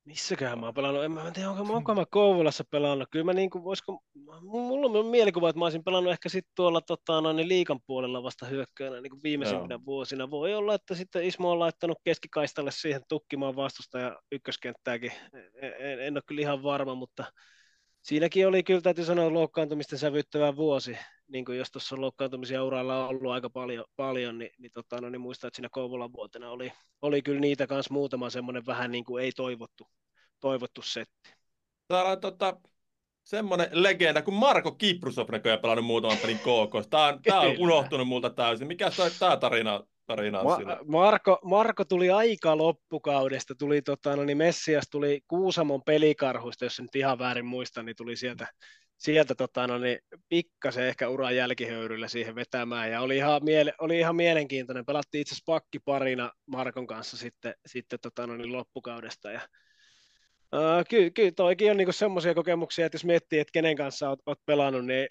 Missäköhän mä oon pelannut? En mä tiedä, onko, onko mä Kouvolassa pelannut. Kyllä mä niin kuin, voisiko, mulla on mielikuva, että mä olisin pelannut ehkä sitten tuolla tota, noin, liikan puolella vasta hyökkäänä niin viimeisimpinä Joo. vuosina. Voi olla, että sitten Ismo on laittanut keskikaistalle siihen tukkimaan vastusta ja ykköskenttääkin. En, en, en ole kyllä ihan varma, mutta siinäkin oli kyllä, täytyy sanoa, loukkaantumisten sävyttävä vuosi niin kuin jos tuossa on loukkaantumisia uralla ollut aika paljon, paljon niin, niin, tota, no, niin muistan, että siinä Kouvolan vuotena oli, oli kyllä niitä kanssa muutama semmoinen vähän niin kuin ei toivottu, toivottu setti. Täällä on tota, semmoinen legenda kuin Marko Kiprusov näköjään pelannut muutaman pelin KK. Tämä on, tämä on unohtunut multa täysin. Mikä tämä tarina, tarina on Ma- Marko, Marko tuli aika loppukaudesta, tuli tota, no niin Messias tuli Kuusamon pelikarhuista, jos nyt ihan väärin muista, niin tuli sieltä sieltä tota, no niin, pikkasen ehkä uran jälkihöyryllä siihen vetämään. Ja oli ihan, miele, oli ihan mielenkiintoinen. Pelattiin itse asiassa pakkiparina Markon kanssa sitten, sitten tota, no niin, loppukaudesta. Ja Uh, kyllä, kyllä toikin on niinku semmoisia kokemuksia, että jos miettii, että kenen kanssa olet, olet pelannut, niin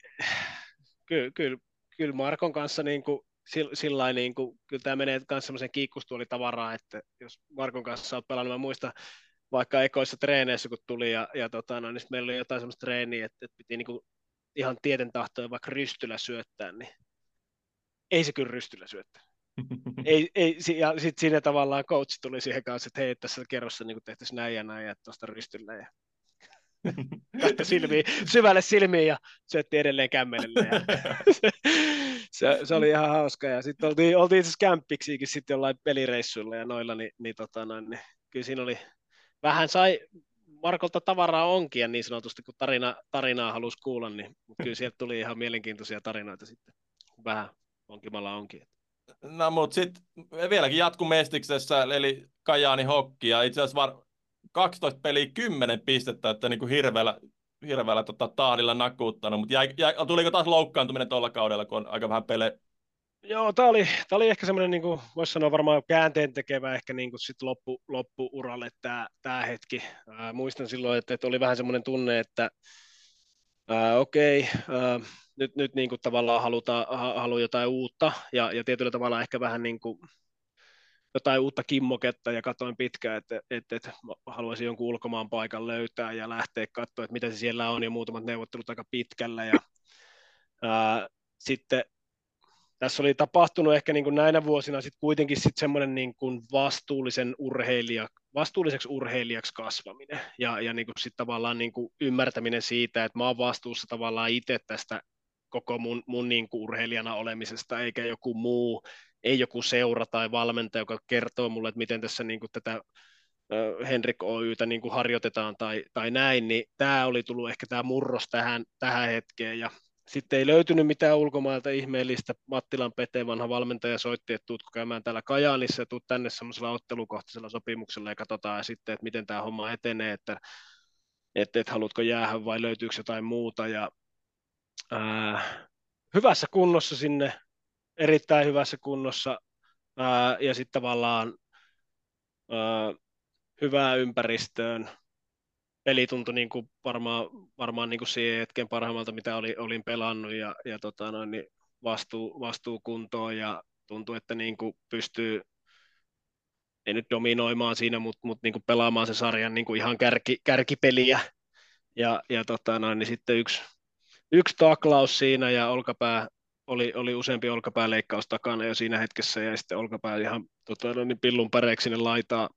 kyllä, kyllä, kyllä Markon kanssa niinku, sillä niinku, kyllä tämä menee myös semmoisen kiikkustuolitavaraan, että jos Markon kanssa olet pelannut, mä muistan vaikka ekoissa treeneissä, kun tuli, ja, ja tota, no, niin meillä oli jotain semmoista treeniä, että, että piti niinku ihan tieten tahtoja vaikka rystylä syöttää, niin ei se kyllä rystylä syöttää. ei, ei, ja sitten siinä tavallaan coach tuli siihen kanssa, että hei, tässä kerrossa niin tehtäisiin näin ja näin, ja tuosta rystyllä, ja katso silmiin, syvälle silmiin ja syötti edelleen kämmenelle. Ja se, se, se, oli ihan hauska. Ja sitten oltiin, oltiin itse asiassa kämppiksikin sitten jollain pelireissuilla ja noilla, niin, niin, tota, noin, niin kyllä siinä oli, vähän sai Markolta tavaraa onkin ja niin sanotusti, kun tarina, tarinaa halusi kuulla, niin kyllä sieltä tuli ihan mielenkiintoisia tarinoita sitten, vähän onkimalla onkin. No mutta sitten vieläkin jatku Mestiksessä, eli Kajaani Hokki, ja itse asiassa var 12 peliä 10 pistettä, että niin kuin hirveällä, hirveällä tota, tahdilla nakuttanut, mutta jäi, jäi, tuliko taas loukkaantuminen tuolla kaudella, kun on aika vähän pelejä Joo, tämä oli, tämä oli ehkä semmoinen, niin voisi sanoa varmaan käänteen tekevä ehkä niin kuin sit loppu, loppuuralle tämä, hetki. Ää, muistan silloin, että, että oli vähän semmoinen tunne, että okei, ää, nyt, nyt niin kuin tavallaan halutaan, haluaa jotain uutta ja, ja tietyllä tavalla ehkä vähän niin kuin jotain uutta kimmoketta ja katsoin pitkään, että, että, että haluaisin jonkun ulkomaan paikan löytää ja lähteä katsoa, että mitä se siellä on ja muutamat neuvottelut aika pitkällä ja ää, sitten tässä oli tapahtunut ehkä niin kuin näinä vuosina sit kuitenkin sit semmoinen niin kuin vastuullisen urheilija, vastuulliseksi urheilijaksi kasvaminen ja, ja niin kuin sit tavallaan niin kuin ymmärtäminen siitä, että mä oon vastuussa tavallaan itse tästä koko mun, mun niin kuin urheilijana olemisesta, eikä joku muu, ei joku seura tai valmentaja, joka kertoo mulle, että miten tässä niin kuin tätä Henrik Oytä niin kuin harjoitetaan tai, tai näin, niin tämä oli tullut ehkä tämä murros tähän, tähän hetkeen ja sitten ei löytynyt mitään ulkomailta ihmeellistä. Mattilan Pete, vanha valmentaja, soitti, että tuutko käymään täällä Kajaanissa ja tuut tänne semmoisella ottelukohtaisella sopimuksella ja katsotaan sitten, että miten tämä homma etenee, että että et haluatko jäädä vai löytyykö jotain muuta. Ja, ää, hyvässä kunnossa sinne, erittäin hyvässä kunnossa ää, ja sitten tavallaan ää, hyvää ympäristöön, peli tuntui niin kuin varmaan, varmaan niin kuin siihen hetken parhaimmalta, mitä oli, olin pelannut ja, ja tota noin, niin vastuu, vastuu kuntoon ja tuntui, että niin kuin pystyy ei nyt dominoimaan siinä, mutta, mutta niin kuin pelaamaan se sarjan niin kuin ihan kärki, kärkipeliä. Ja, ja tota noin, niin sitten yksi, yksi taklaus siinä ja olkapää, oli, oli useampi olkapääleikkaus takana jo siinä hetkessä ja sitten olkapää ihan tota, no niin pillun päreeksi sinne laitaa,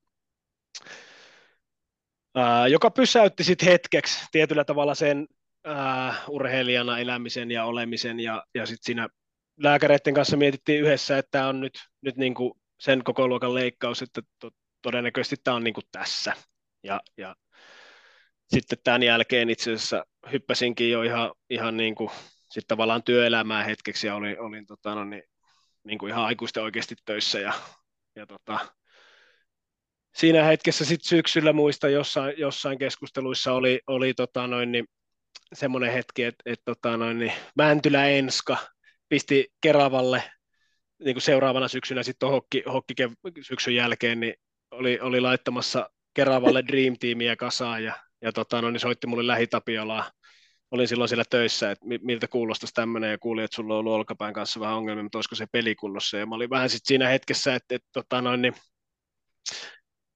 ää, joka pysäytti sitten hetkeksi tietyllä tavalla sen ää, urheilijana elämisen ja olemisen ja, ja sitten siinä lääkäreiden kanssa mietittiin yhdessä, että tämä on nyt, nyt niin kuin sen koko luokan leikkaus, että to, todennäköisesti tämä on niin kuin tässä. Ja, ja sitten tämän jälkeen itse asiassa hyppäsinkin jo ihan, ihan niin kuin sitten tavallaan työelämää hetkeksi ja olin, olin tota, no niin, niin kuin ihan aikuisten oikeasti töissä ja, ja tota, siinä hetkessä sit syksyllä muista jossain, jossain keskusteluissa oli, oli tota noin, niin, semmoinen hetki, että et, tota noin, niin Mäntylä Enska pisti Keravalle niin kuin seuraavana syksynä sitten hokki, hokki syksyn jälkeen, niin oli, oli laittamassa Keravalle Dream Teamia kasaan ja, ja tota, no, niin soitti mulle lähitapiolaa. Olin silloin siellä töissä, että miltä kuulostaisi tämmöinen ja kuulin, että sulla on ollut olkapään kanssa vähän ongelmia, mutta olisiko se pelikunnossa. Ja mä olin vähän sitten siinä hetkessä, että, että tota, noin, niin,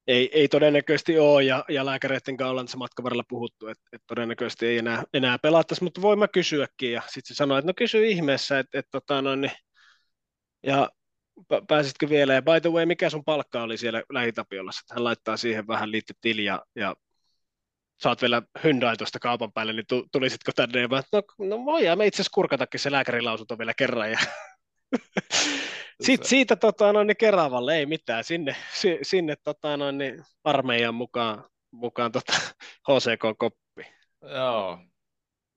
ei, ei todennäköisesti ole, ja, ja lääkäreiden kanssa ollaan tässä matkan varrella puhuttu, että, että todennäköisesti ei enää, enää pelattaisi, mutta voin mä kysyäkin, ja sitten se sanoi, että no kysy ihmeessä, että, että tota, no, niin, ja pääsitkö vielä, ja by the way, mikä sun palkka oli siellä lähitapiolassa, hän laittaa siihen vähän liittytili, ja, ja saat vielä Hyundai tuosta kaupan päälle, niin tulisitko tänne, ja mä, no, no voidaan me itse asiassa kurkatakin se lääkärilausunto vielä kerran, ja sitten siitä tota, noin, niin Keravalle ei mitään, sinne, sinne tota, noin, niin armeijan mukaan, mukaan tota, HCK-koppi. Joo.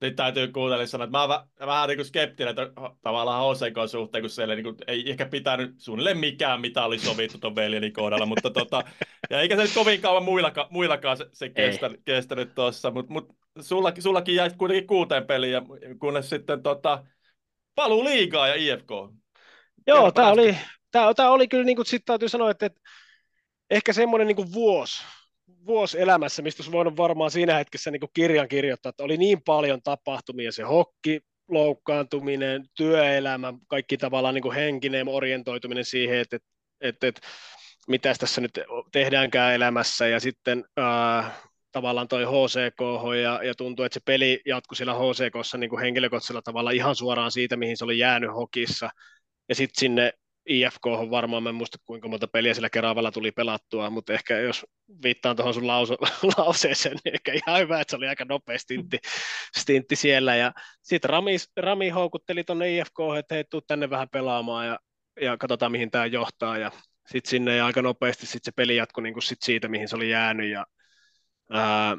Nyt täytyy kuuntella sanoa, että mä oon vähän niin kuin skeptinen että tavallaan HCK suhteen, kun siellä niin kuin, ei ehkä pitänyt suunnilleen mikään, mitä oli sovittu tuon veljeni kohdalla, mutta tota, ja eikä se nyt kovin kauan muillakaan, muillakaan se, se kestänyt, kestänyt tuossa, mutta mut, sullakin, sullakin jäi kuitenkin kuuteen peliin, kunnes sitten tota, paluu liigaa ja IFK. Joo, tämä oli, tää, tää oli kyllä, niin kuin, sit täytyy sanoa, että, että ehkä semmoinen niin vuosi, vuosi elämässä, mistä olisi voinut varmaan siinä hetkessä niin kirjan kirjoittaa, että oli niin paljon tapahtumia, se hokki, loukkaantuminen, työelämä, kaikki tavallaan niin henkinen orientoituminen siihen, että, että, että, että mitä tässä nyt tehdäänkään elämässä, ja sitten ää, tavallaan toi HCK, ja, ja tuntuu, että se peli jatkui siellä HCKssa niin henkilökohtaisella tavalla ihan suoraan siitä, mihin se oli jäänyt hokissa, ja sitten sinne IFK on varmaan, mä en muista kuinka monta peliä sillä Keravalla tuli pelattua, mutta ehkä jos viittaan tuohon sun lause, lauseeseen, niin ehkä ihan hyvä, että se oli aika nopea stintti, stintti siellä. Ja sitten Rami, Rami houkutteli tuonne IFK, että hei, tuu tänne vähän pelaamaan ja, ja katsotaan, mihin tämä johtaa. Ja sitten sinne ja aika nopeasti sit se peli jatkui niin sit siitä, mihin se oli jäänyt. Ja, ää,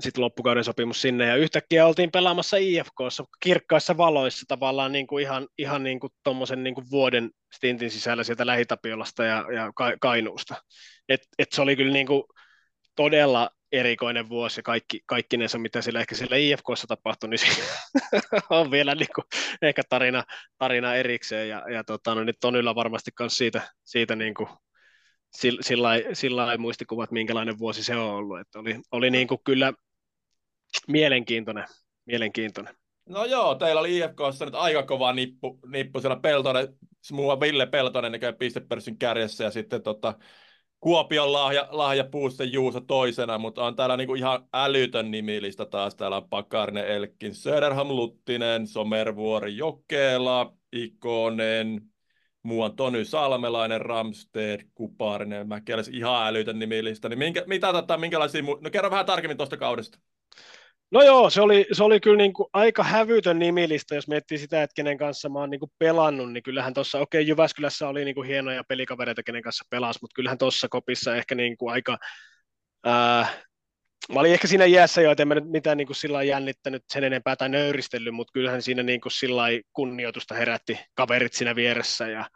sitten loppukauden sopimus sinne, ja yhtäkkiä oltiin pelaamassa IFKssa kirkkaissa valoissa tavallaan niin kuin ihan, ihan niin kuin tommosen niin kuin vuoden stintin sisällä sieltä Lähitapiolasta ja, ja Kainuusta. Et, et se oli kyllä niin kuin todella erikoinen vuosi ja kaikki, kaikkinensa, mitä siellä ehkä siellä IFKssa tapahtui, niin on vielä niin kuin, ehkä tarina, tarina erikseen ja, ja tota, no, nyt Tonilla varmasti myös siitä, siitä niin kuin, sillä, sillä muistikuvat, minkälainen vuosi se on ollut. Että oli, oli niin kuin kyllä mielenkiintoinen, mielenkiintoinen. No joo, teillä oli IFKssa nyt aika kova nippu, nippu siellä Peltonen, muun Ville Peltonen näkee pistepörssin kärjessä ja sitten tota, Kuopion lahja, lahja Puusten Juuso toisena, mutta on täällä niinku ihan älytön nimilista taas. Täällä on Pakarinen, Elkkin, Söderham, Luttinen, Somervuori, Jokela, Ikonen, muuan Tony Salmelainen, Ramsted, Kuparinen, Mäkeläs, ihan älytön nimilista. Niin minkä, mitä, tota, minkälaisia, no kerro vähän tarkemmin tuosta kaudesta. No joo, se oli, se oli kyllä niin kuin aika hävytön nimilista, jos miettii sitä, että kenen kanssa mä oon niin kuin pelannut, niin kyllähän tuossa, okei, okay, Jyväskylässä oli niin kuin hienoja pelikavereita, kenen kanssa pelas, mutta kyllähän tuossa kopissa ehkä niin kuin aika, ää, mä olin ehkä siinä iässä jo, että en mä nyt mitään niin kuin sillä jännittänyt sen enempää tai nöyristellyt, mutta kyllähän siinä niin kuin sillä kunnioitusta herätti kaverit siinä vieressä ja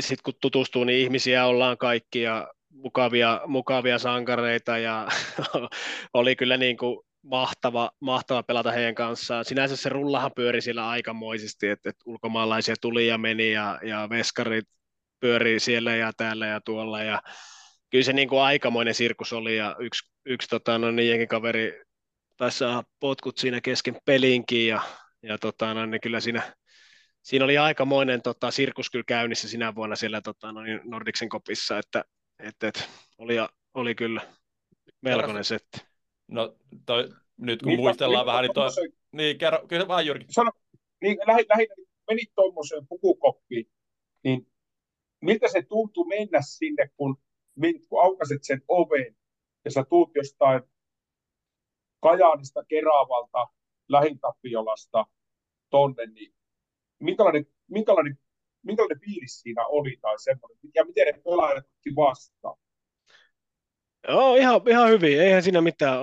sitten kun tutustuu, niin ihmisiä ollaan kaikki ja mukavia, mukavia sankareita ja oli kyllä niin kuin mahtava, mahtava pelata heidän kanssaan. Sinänsä se rullahan pyöri siellä aikamoisesti, että, että ulkomaalaisia tuli ja meni ja, ja veskarit pyörii siellä ja täällä ja tuolla ja kyllä se niin kuin aikamoinen sirkus oli ja yksi, yksi tota, no, niin kaveri taisi saada potkut siinä kesken pelinkin ja, ja tota, no, niin kyllä siinä, siinä oli aikamoinen tota, sirkus kyllä käynnissä sinä vuonna siellä tota, no, niin Nordiksen kopissa, että et, et, oli, oli kyllä melkoinen setti. No toi, nyt kun niin, muistellaan vähän, niin, toi, niin kerro, kyllä vaan Jyrki. Sano, niin lähinnä lähi, menit tuommoiseen pukukoppiin, niin miltä se tuntui mennä sinne, kun, kun aukaset sen oven ja sä tuut jostain Kajaanista, Keravalta, Lähintapiolasta tonne, niin minkälainen, minkälainen minkälainen fiilis siinä oli tai semmoinen, ja miten ne pelaajat otti vastaan? Joo, ihan, ihan hyvin, eihän siinä mitään.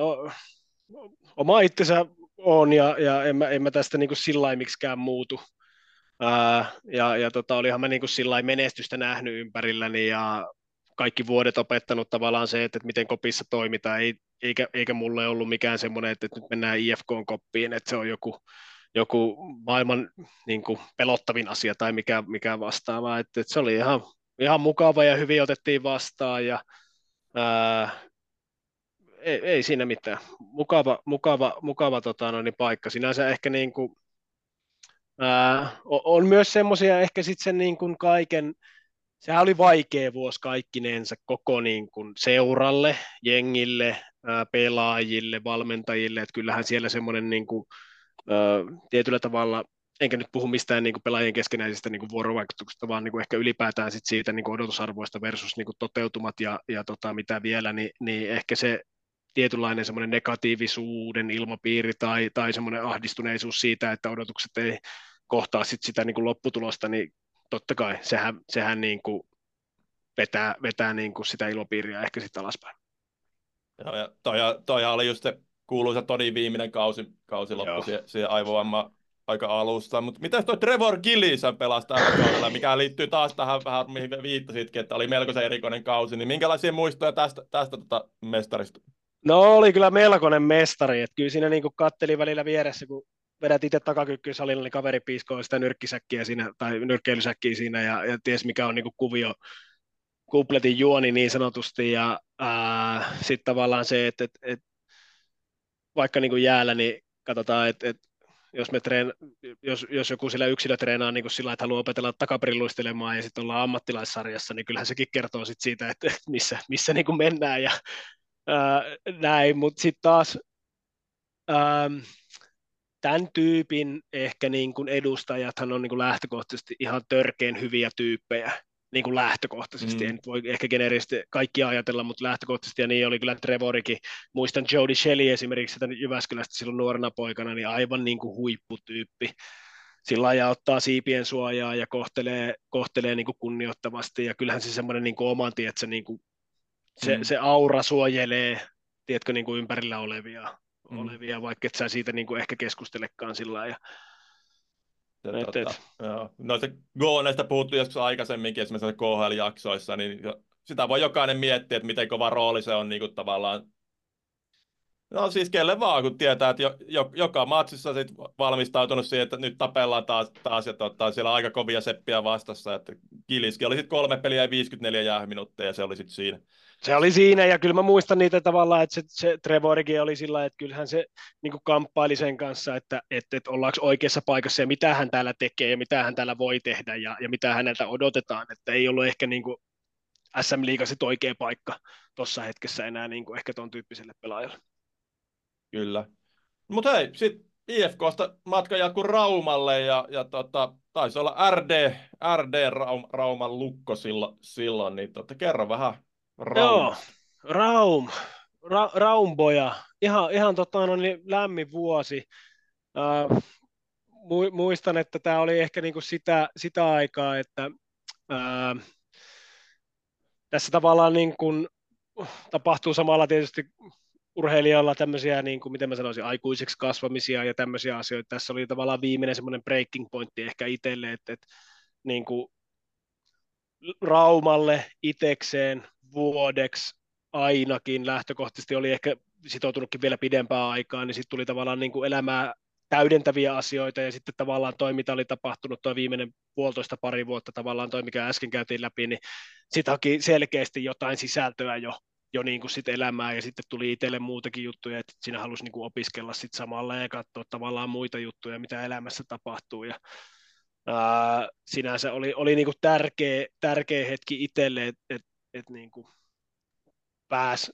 Oma itsensä on ja, ja en, mä, en mä tästä niin sillä miksikään muutu. Ää, ja ja tota, olihan mä niin sillä menestystä nähnyt ympärilläni ja kaikki vuodet opettanut tavallaan se, että, että miten kopissa toimitaan, ei, eikä, eikä mulle ollut mikään semmoinen, että, että nyt mennään IFK-koppiin, että se on joku, joku maailman niin kuin, pelottavin asia tai mikä, mikä vastaava. Et, et se oli ihan, ihan mukava ja hyvin otettiin vastaan ja ää, ei, ei, siinä mitään. Mukava, mukava, mukava tota, no, niin paikka. Sinänsä ehkä niin kuin, ää, on myös semmoisia ehkä sitten sen niin kuin kaiken, sehän oli vaikea vuosi kaikkinensa koko niin kuin seuralle, jengille, pelaajille, valmentajille, että kyllähän siellä semmoinen niin kuin, tietyllä tavalla, enkä nyt puhu mistään niin kuin pelaajien keskenäisistä niin kuin vuorovaikutuksista, vaan niin kuin ehkä ylipäätään sit siitä niin kuin odotusarvoista versus niin kuin toteutumat ja, ja tota, mitä vielä, niin, niin ehkä se tietynlainen semmoinen negatiivisuuden ilmapiiri tai, tai semmoinen ahdistuneisuus siitä, että odotukset ei kohtaa sit sitä niin kuin lopputulosta, niin totta kai sehän, sehän niin kuin vetää, vetää niin kuin sitä ilmapiiriä ehkä sitten alaspäin. Joo, ja toi, toi oli just se kuuluisa Toni viimeinen kausi, kausi loppui siihen, siihen aivovamma aika alusta. Mutta mitä toi Trevor Gillison pelasi tällä kaudella, mikä liittyy taas tähän vähän, mihin viittasitkin, että oli melkoisen erikoinen kausi, niin minkälaisia muistoja tästä, tästä tota mestarista? No oli kyllä melkoinen mestari, että kyllä siinä niin katteli välillä vieressä, kun vedät itse takakyykkysalilla, niin kaveri piiskoo sitä nyrkkisäkkiä siinä, tai nyrkkeilysäkkiä siinä, ja, ja ties mikä on niin kuin kuvio, kupletin juoni niin sanotusti, ja sitten tavallaan se, että et, et, vaikka niin kuin jäällä, niin katsotaan, että, että jos, me treen, jos, jos joku sillä yksilö treenaa niin kuin sillä, että haluaa opetella takaperilluistelemaan ja sitten ollaan ammattilaissarjassa, niin kyllähän sekin kertoo sit siitä, että missä, missä niin kuin mennään ja ää, näin, mutta sitten taas ää, tämän tyypin ehkä niin kuin edustajathan on niin kuin lähtökohtaisesti ihan törkeen hyviä tyyppejä, niin kuin lähtökohtaisesti, mm. en voi ehkä geneerisesti kaikki ajatella, mutta lähtökohtaisesti, ja niin oli kyllä Trevorikin. Muistan Jody Shelley esimerkiksi että Jyväskylästä silloin nuorena poikana, niin aivan niin kuin huipputyyppi. Sillä ja ottaa siipien suojaa ja kohtelee, kohtelee niin kuin kunnioittavasti, ja kyllähän se semmoinen niin kuin oman, tietsä, niin kuin se, mm. se aura suojelee tiedätkö, niin kuin ympärillä olevia, mm. olevia vaikka et sä siitä niin kuin ehkä keskustelekaan sillä lailla. Ja et, tota, et. Joo. Noista Gooneista puhuttu joskus aikaisemminkin esimerkiksi KHL-jaksoissa, niin sitä voi jokainen miettiä, että miten kova rooli se on niin kuin tavallaan No siis kelle vaan, kun tietää, että jo, jo, joka matsissa sit valmistautunut siihen, että nyt tapellaan taas, taas ja tota, siellä on aika kovia seppiä vastassa. Että Kiliski oli sitten kolme peliä ja 54 jääminuutteja ja se oli sitten siinä. Se oli siinä ja kyllä mä muistan niitä tavallaan, että se, se Trevorikin oli sillä että kyllähän se niin kamppaili sen kanssa, että, että, että ollaanko oikeassa paikassa ja mitä hän täällä tekee ja mitä hän täällä voi tehdä ja, ja mitä häneltä odotetaan, että ei ollut ehkä niin kuin SM Liiga oikea paikka tuossa hetkessä enää niin kuin ehkä tuon tyyppiselle pelaajalle. Kyllä. Mutta hei, sitten IFKsta matka jatkuu Raumalle ja, ja tota, taisi olla RD, RD Raum, Rauman lukko silloin, silloin niin tota, kerro vähän Raumasta. Joo, Raum, Ra, Raumboja, ihan, ihan tota, no niin, lämmin vuosi. Uh, muistan, että tämä oli ehkä niinku sitä, sitä aikaa, että uh, tässä tavallaan niin kuin tapahtuu samalla tietysti urheilijalla tämmöisiä, niin kuin, miten mä sanoisin, aikuiseksi kasvamisia ja tämmöisiä asioita. Tässä oli tavallaan viimeinen semmoinen breaking pointti ehkä itselle, että, että niin kuin Raumalle itekseen vuodeksi ainakin lähtökohtaisesti oli ehkä sitoutunutkin vielä pidempään aikaa, niin sitten tuli tavallaan niin kuin elämää täydentäviä asioita ja sitten tavallaan toi, mitä oli tapahtunut tuo viimeinen puolitoista pari vuotta tavallaan toi, mikä äsken käytiin läpi, niin sitten haki selkeästi jotain sisältöä jo jo niin kuin sit elämää ja sitten tuli itselle muutakin juttuja, että sinä halusi niin kuin opiskella sit samalla ja katsoa tavallaan muita juttuja, mitä elämässä tapahtuu. Ja ää, sinänsä oli, oli niin kuin tärkeä, tärkeä hetki itselle, että et, et niin kuin pääsi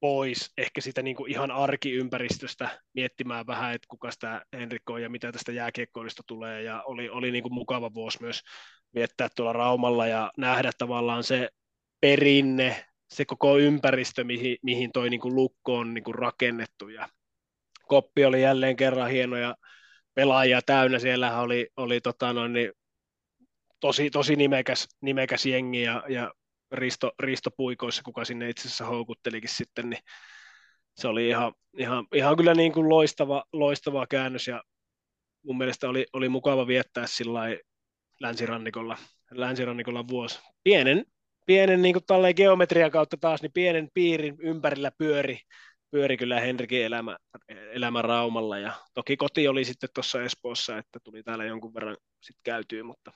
pois ehkä sitä niin kuin ihan arkiympäristöstä miettimään vähän, että kuka sitä Henrikko on ja mitä tästä jääkiekkoilista tulee. Ja oli, oli niin kuin mukava vuosi myös viettää tuolla Raumalla ja nähdä tavallaan se perinne, se koko ympäristö, mihin, mihin toi niin kuin lukko on niin kuin rakennettu. Ja koppi oli jälleen kerran hienoja pelaajia täynnä. Siellä oli, oli tota noin, niin tosi, tosi nimekäs, nimekäs jengi ja, ja Risto, Risto Puikoissa, kuka sinne itse asiassa houkuttelikin sitten, niin se oli ihan, ihan, ihan kyllä niin kuin loistava, loistava käännös ja mun mielestä oli, oli mukava viettää sillä länsirannikolla, länsirannikolla vuosi. Pienen, pienen niin kuin geometrian kautta taas, niin pienen piirin ympärillä pyöri, pyöri kyllä Henrikin elämä, elämä Raumalla. Ja toki koti oli sitten tuossa Espoossa, että tuli täällä jonkun verran sitten käytyy, mutta,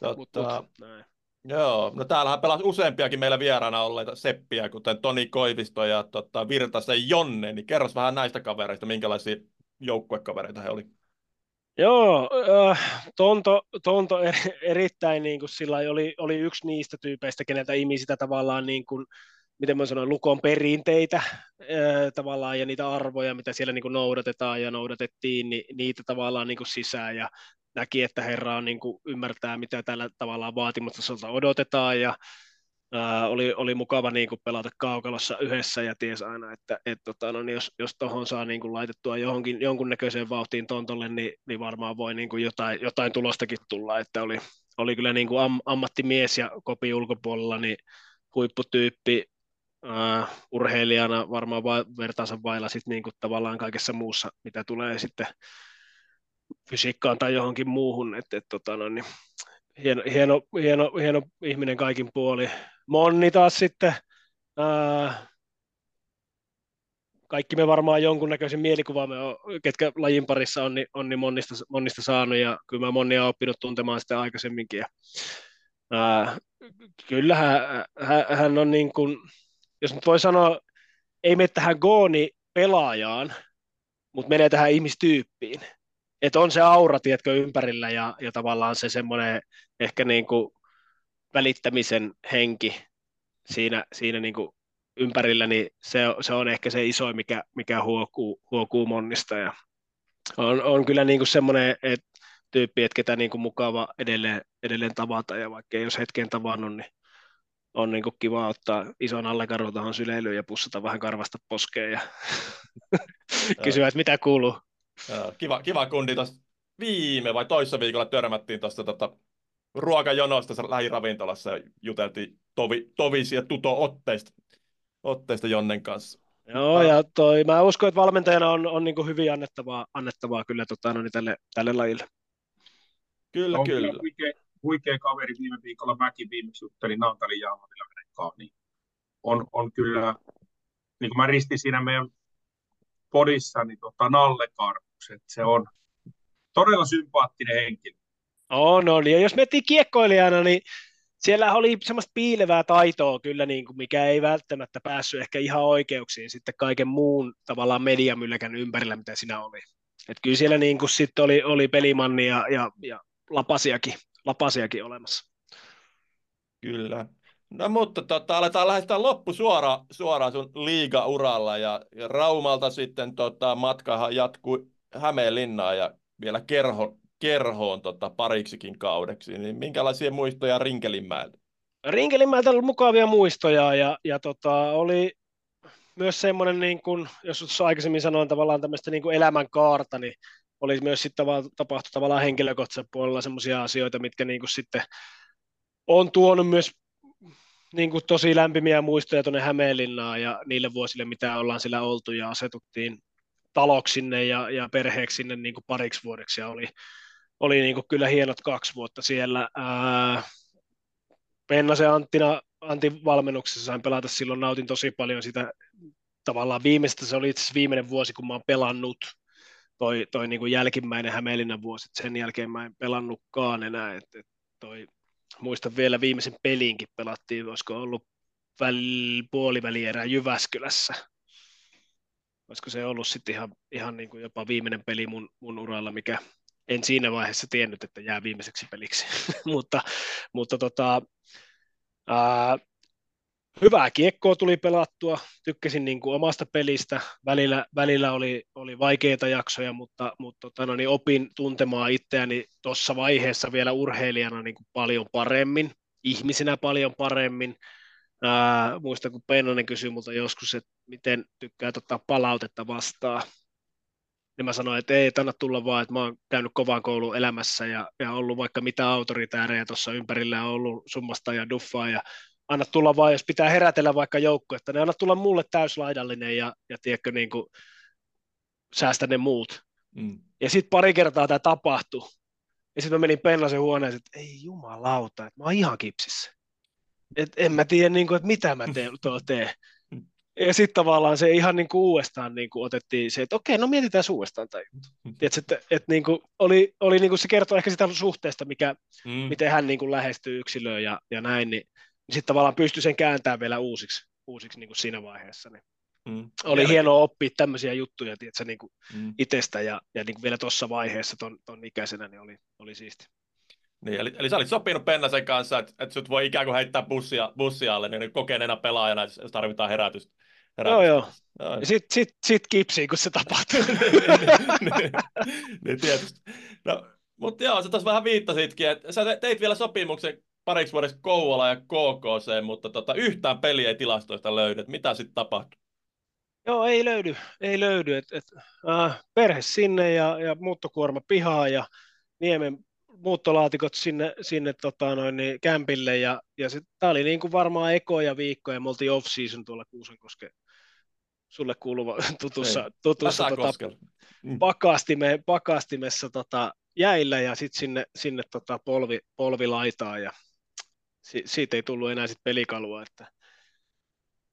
Totta. mutta näin. Joo, no täällähän pelasi useampiakin meillä vieraana olleita seppiä, kuten Toni Koivisto ja tota, Virtasen Jonne, niin kerros vähän näistä kavereista, minkälaisia joukkuekavereita he olivat. Joo, äh, Tonto, Tonto er, erittäin niin kuin sillä oli, oli yksi niistä tyypeistä, keneltä imi sitä tavallaan niin kuin, miten mä sanoin, lukon perinteitä äh, tavallaan ja niitä arvoja, mitä siellä niin kuin noudatetaan ja noudatettiin, niin niitä tavallaan niin kuin sisään ja näki, että herra on niin kuin ymmärtää, mitä tällä tavallaan vaatimustasolta odotetaan ja oli, oli mukava niin kuin pelata kaukalossa yhdessä ja ties aina, että et, tota, no, niin jos, jos tuohon saa niin kuin laitettua johonkin, jonkunnäköiseen vauhtiin tontolle, niin, niin varmaan voi niin kuin jotain, jotain tulostakin tulla, että oli, oli kyllä niin kuin am, ammattimies ja kopi ulkopuolella niin huipputyyppi, Uh, urheilijana varmaan va- vertaansa vailla sit niin kuin tavallaan kaikessa muussa, mitä tulee sitten fysiikkaan tai johonkin muuhun. Et, et, tota, no, niin, hieno, hieno, hieno, hieno, ihminen kaikin puoli. Monni taas sitten, ää, kaikki me varmaan jonkunnäköisen mielikuvan, me on, ketkä lajin parissa on, niin, on niin Monnista, Monnista saanut, ja kyllä mä Monnia olen oppinut tuntemaan sitä aikaisemminkin. Ja, ää, kyllähän hän, hän on niin kuin, jos nyt voi sanoa, ei mene tähän gooni pelaajaan, mutta menee tähän ihmistyyppiin että on se aura, tiedätkö, ympärillä ja, ja tavallaan se semmoinen ehkä niin kuin välittämisen henki siinä, siinä niin kuin ympärillä, niin se, se on ehkä se iso, mikä, mikä huokuu, huokuu Monnista ja on, on kyllä niin kuin semmoinen että tyyppi, että ketä niin kuin mukava edelleen, edelleen tavata ja vaikka olisi hetken tavannut, niin on niin kuin kiva ottaa ison allekarvo tuohon syleilyyn ja pussata vähän karvasta poskeen ja kysyä, että mitä kuuluu. Kiva, kiva kundi tuossa viime vai toissa viikolla törmättiin tuosta tota, ruokajonosta lähiravintolassa ja juteltiin tovi, tovisia tuto-otteista otteista Jonnen kanssa. Joo, ja toi, mä uskon, että valmentajana on, on niin hyvin annettavaa, annettavaa kyllä tota, no, niin tälle, tälle lajille. Kyllä, on kyllä. Huikea, huikea, kaveri viime viikolla mäkin viimeksi juttelin Naantalin Jaahavilla niin on, on kyllä, niin kuin mä ristin siinä meidän podissa, niin tota Nalle Karpukset, se on todella sympaattinen henkilö. On, on. Ja jos miettii kiekkoilijana, niin siellä oli semmoista piilevää taitoa kyllä, niin kuin mikä ei välttämättä päässyt ehkä ihan oikeuksiin sitten kaiken muun tavallaan mediamylläkän ympärillä, mitä siinä oli. Et kyllä siellä niin kuin sitten oli, oli pelimanni ja, ja, ja lapasiakin, lapasiakin olemassa. Kyllä. No mutta tota, aletaan lähestyä loppu suora, suoraan sun liiga-uralla ja, ja Raumalta sitten tota, matkahan jatkuu Hämeenlinnaan ja vielä kerho, kerhoon tota, pariksikin kaudeksi, niin minkälaisia muistoja Rinkelinmäeltä? Rinkelinmäeltä oli mukavia muistoja ja, ja tota, oli myös semmoinen, niin kuin, jos aikaisemmin sanoin tavallaan tämmöistä niin elämänkaarta, niin oli myös sitten tapahtu tavallaan henkilökohtaisella puolella semmoisia asioita, mitkä niin kuin sitten on tuonut myös niin kuin tosi lämpimiä muistoja tuonne Hämeenlinnaan ja niille vuosille, mitä ollaan sillä oltu ja asetuttiin taloksi sinne ja, ja perheeksi sinne niin kuin pariksi vuodeksi ja oli, oli niin kuin kyllä hienot kaksi vuotta siellä. Ää, Pennasen Anttina, Antin valmennuksessa sain pelata silloin, nautin tosi paljon sitä tavallaan viimeistä, se oli itse asiassa viimeinen vuosi, kun mä oon pelannut, toi, toi niin kuin jälkimmäinen Hämeenlinnan vuosi, sen jälkeen mä en pelannutkaan enää, et, et toi, muistan vielä viimeisen peliinkin pelattiin, olisiko ollut väl, puolivälierä Jyväskylässä, olisiko se ollut sitten ihan, ihan niin kuin jopa viimeinen peli mun, mun uralla, mikä en siinä vaiheessa tiennyt, että jää viimeiseksi peliksi, mutta, mutta tota, ää, hyvää kiekkoa tuli pelattua, tykkäsin niin kuin omasta pelistä, välillä, välillä oli, oli vaikeita jaksoja, mutta, mutta tota, no niin opin tuntemaan itseäni tuossa vaiheessa vielä urheilijana niin kuin paljon paremmin, ihmisenä paljon paremmin, Ää, muistan, kun Pennanen kysyi multa joskus, että miten tykkää ottaa palautetta vastaan, niin mä sanoin, että ei anna tulla vaan, että mä oon käynyt kovaan koulun elämässä ja, ja ollut vaikka mitä autoritäärejä tuossa ympärillä on ollut summasta ja duffaa ja anna tulla vaan, jos pitää herätellä vaikka joukko, että ne anna tulla mulle täyslaidallinen ja, ja tiedätkö, niin kuin, säästä ne muut. Mm. Ja sitten pari kertaa tämä tapahtui. Ja sitten mä menin Pennasen huoneeseen, että ei jumalauta, että mä oon ihan kipsissä. Et en mä tiedä, niin kuin, että mitä mä teen, tuo teen. Ja sitten tavallaan se ihan niin kuin uudestaan niin kuin otettiin se, että okei, no mietitään uudestaan tämä juttu. Tiedätkö, että, että niin kuin oli, oli niin kuin se kertoo ehkä sitä suhteesta, mikä, mm. miten hän niin kuin lähestyy yksilöön ja, ja näin, niin, niin sitten tavallaan pystyi sen kääntämään vielä uusiksi, uusiksi niin kuin siinä vaiheessa. Niin. Mm. Oli Jälkeen. hienoa oppia tämmöisiä juttuja tiedätkö, niin kuin mm. itsestä ja, ja niin kuin vielä tuossa vaiheessa ton, ton ikäisenä niin oli, oli siisti. Niin, eli, eli sä olit sopinut Pennasen kanssa, että, että sut voi ikään kuin heittää bussia, bussia alle niin kokeneena pelaajana, jos tarvitaan herätystä. Joo, joo. joo. Ja sitten sit, sit kipsii, kun se tapahtuu. niin, niin, niin, tietysti. No, mutta joo, sä tuossa vähän viittasitkin, että sä teit vielä sopimuksen pariksi vuodeksi Kouvola ja KKC, mutta tota, yhtään peliä ei tilastoista löydy. Mitä sitten tapahtui? Joo, ei löydy. Ei löydy. Et, et, äh, perhe sinne ja, ja muuttokuorma pihaa ja Niemen muuttolaatikot sinne, sinne tota noin, niin kämpille ja, ja tämä oli niin kuin varmaan ekoja viikkoja, me oltiin off-season tuolla Kuusenkosken sulle kuuluva tutussa, Ei, tutussa tota, mm. pakastime, pakastimessa tota, jäillä ja sitten sinne, sinne tota, polvi, polvi laitaa ja si, siitä ei tullut enää sit pelikalua, että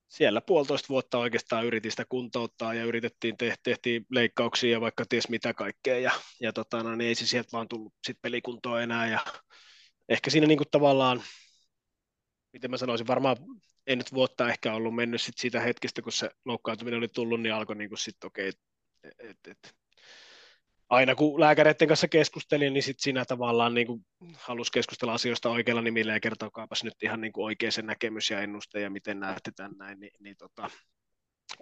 siellä puolitoista vuotta oikeastaan yritin sitä kuntouttaa ja yritettiin, te, tehtiin leikkauksia ja vaikka ties mitä kaikkea ja, ja tota, no, niin ei se sieltä vaan tullut sit pelikuntoa enää ja ehkä siinä niin kuin tavallaan, miten mä sanoisin, varmaan ei nyt vuotta ehkä ollut mennyt sit siitä hetkestä, kun se loukkaantuminen oli tullut, niin alkoi niin sitten okei, okay, et, et, et, aina kun lääkäreiden kanssa keskustelin, niin sitten siinä tavallaan niin kuin halusi keskustella asioista oikealla nimillä ja kertokaapas nyt ihan niin kuin oikea se näkemys ja ennuste ja miten näette tämän näin, niin, niin tota,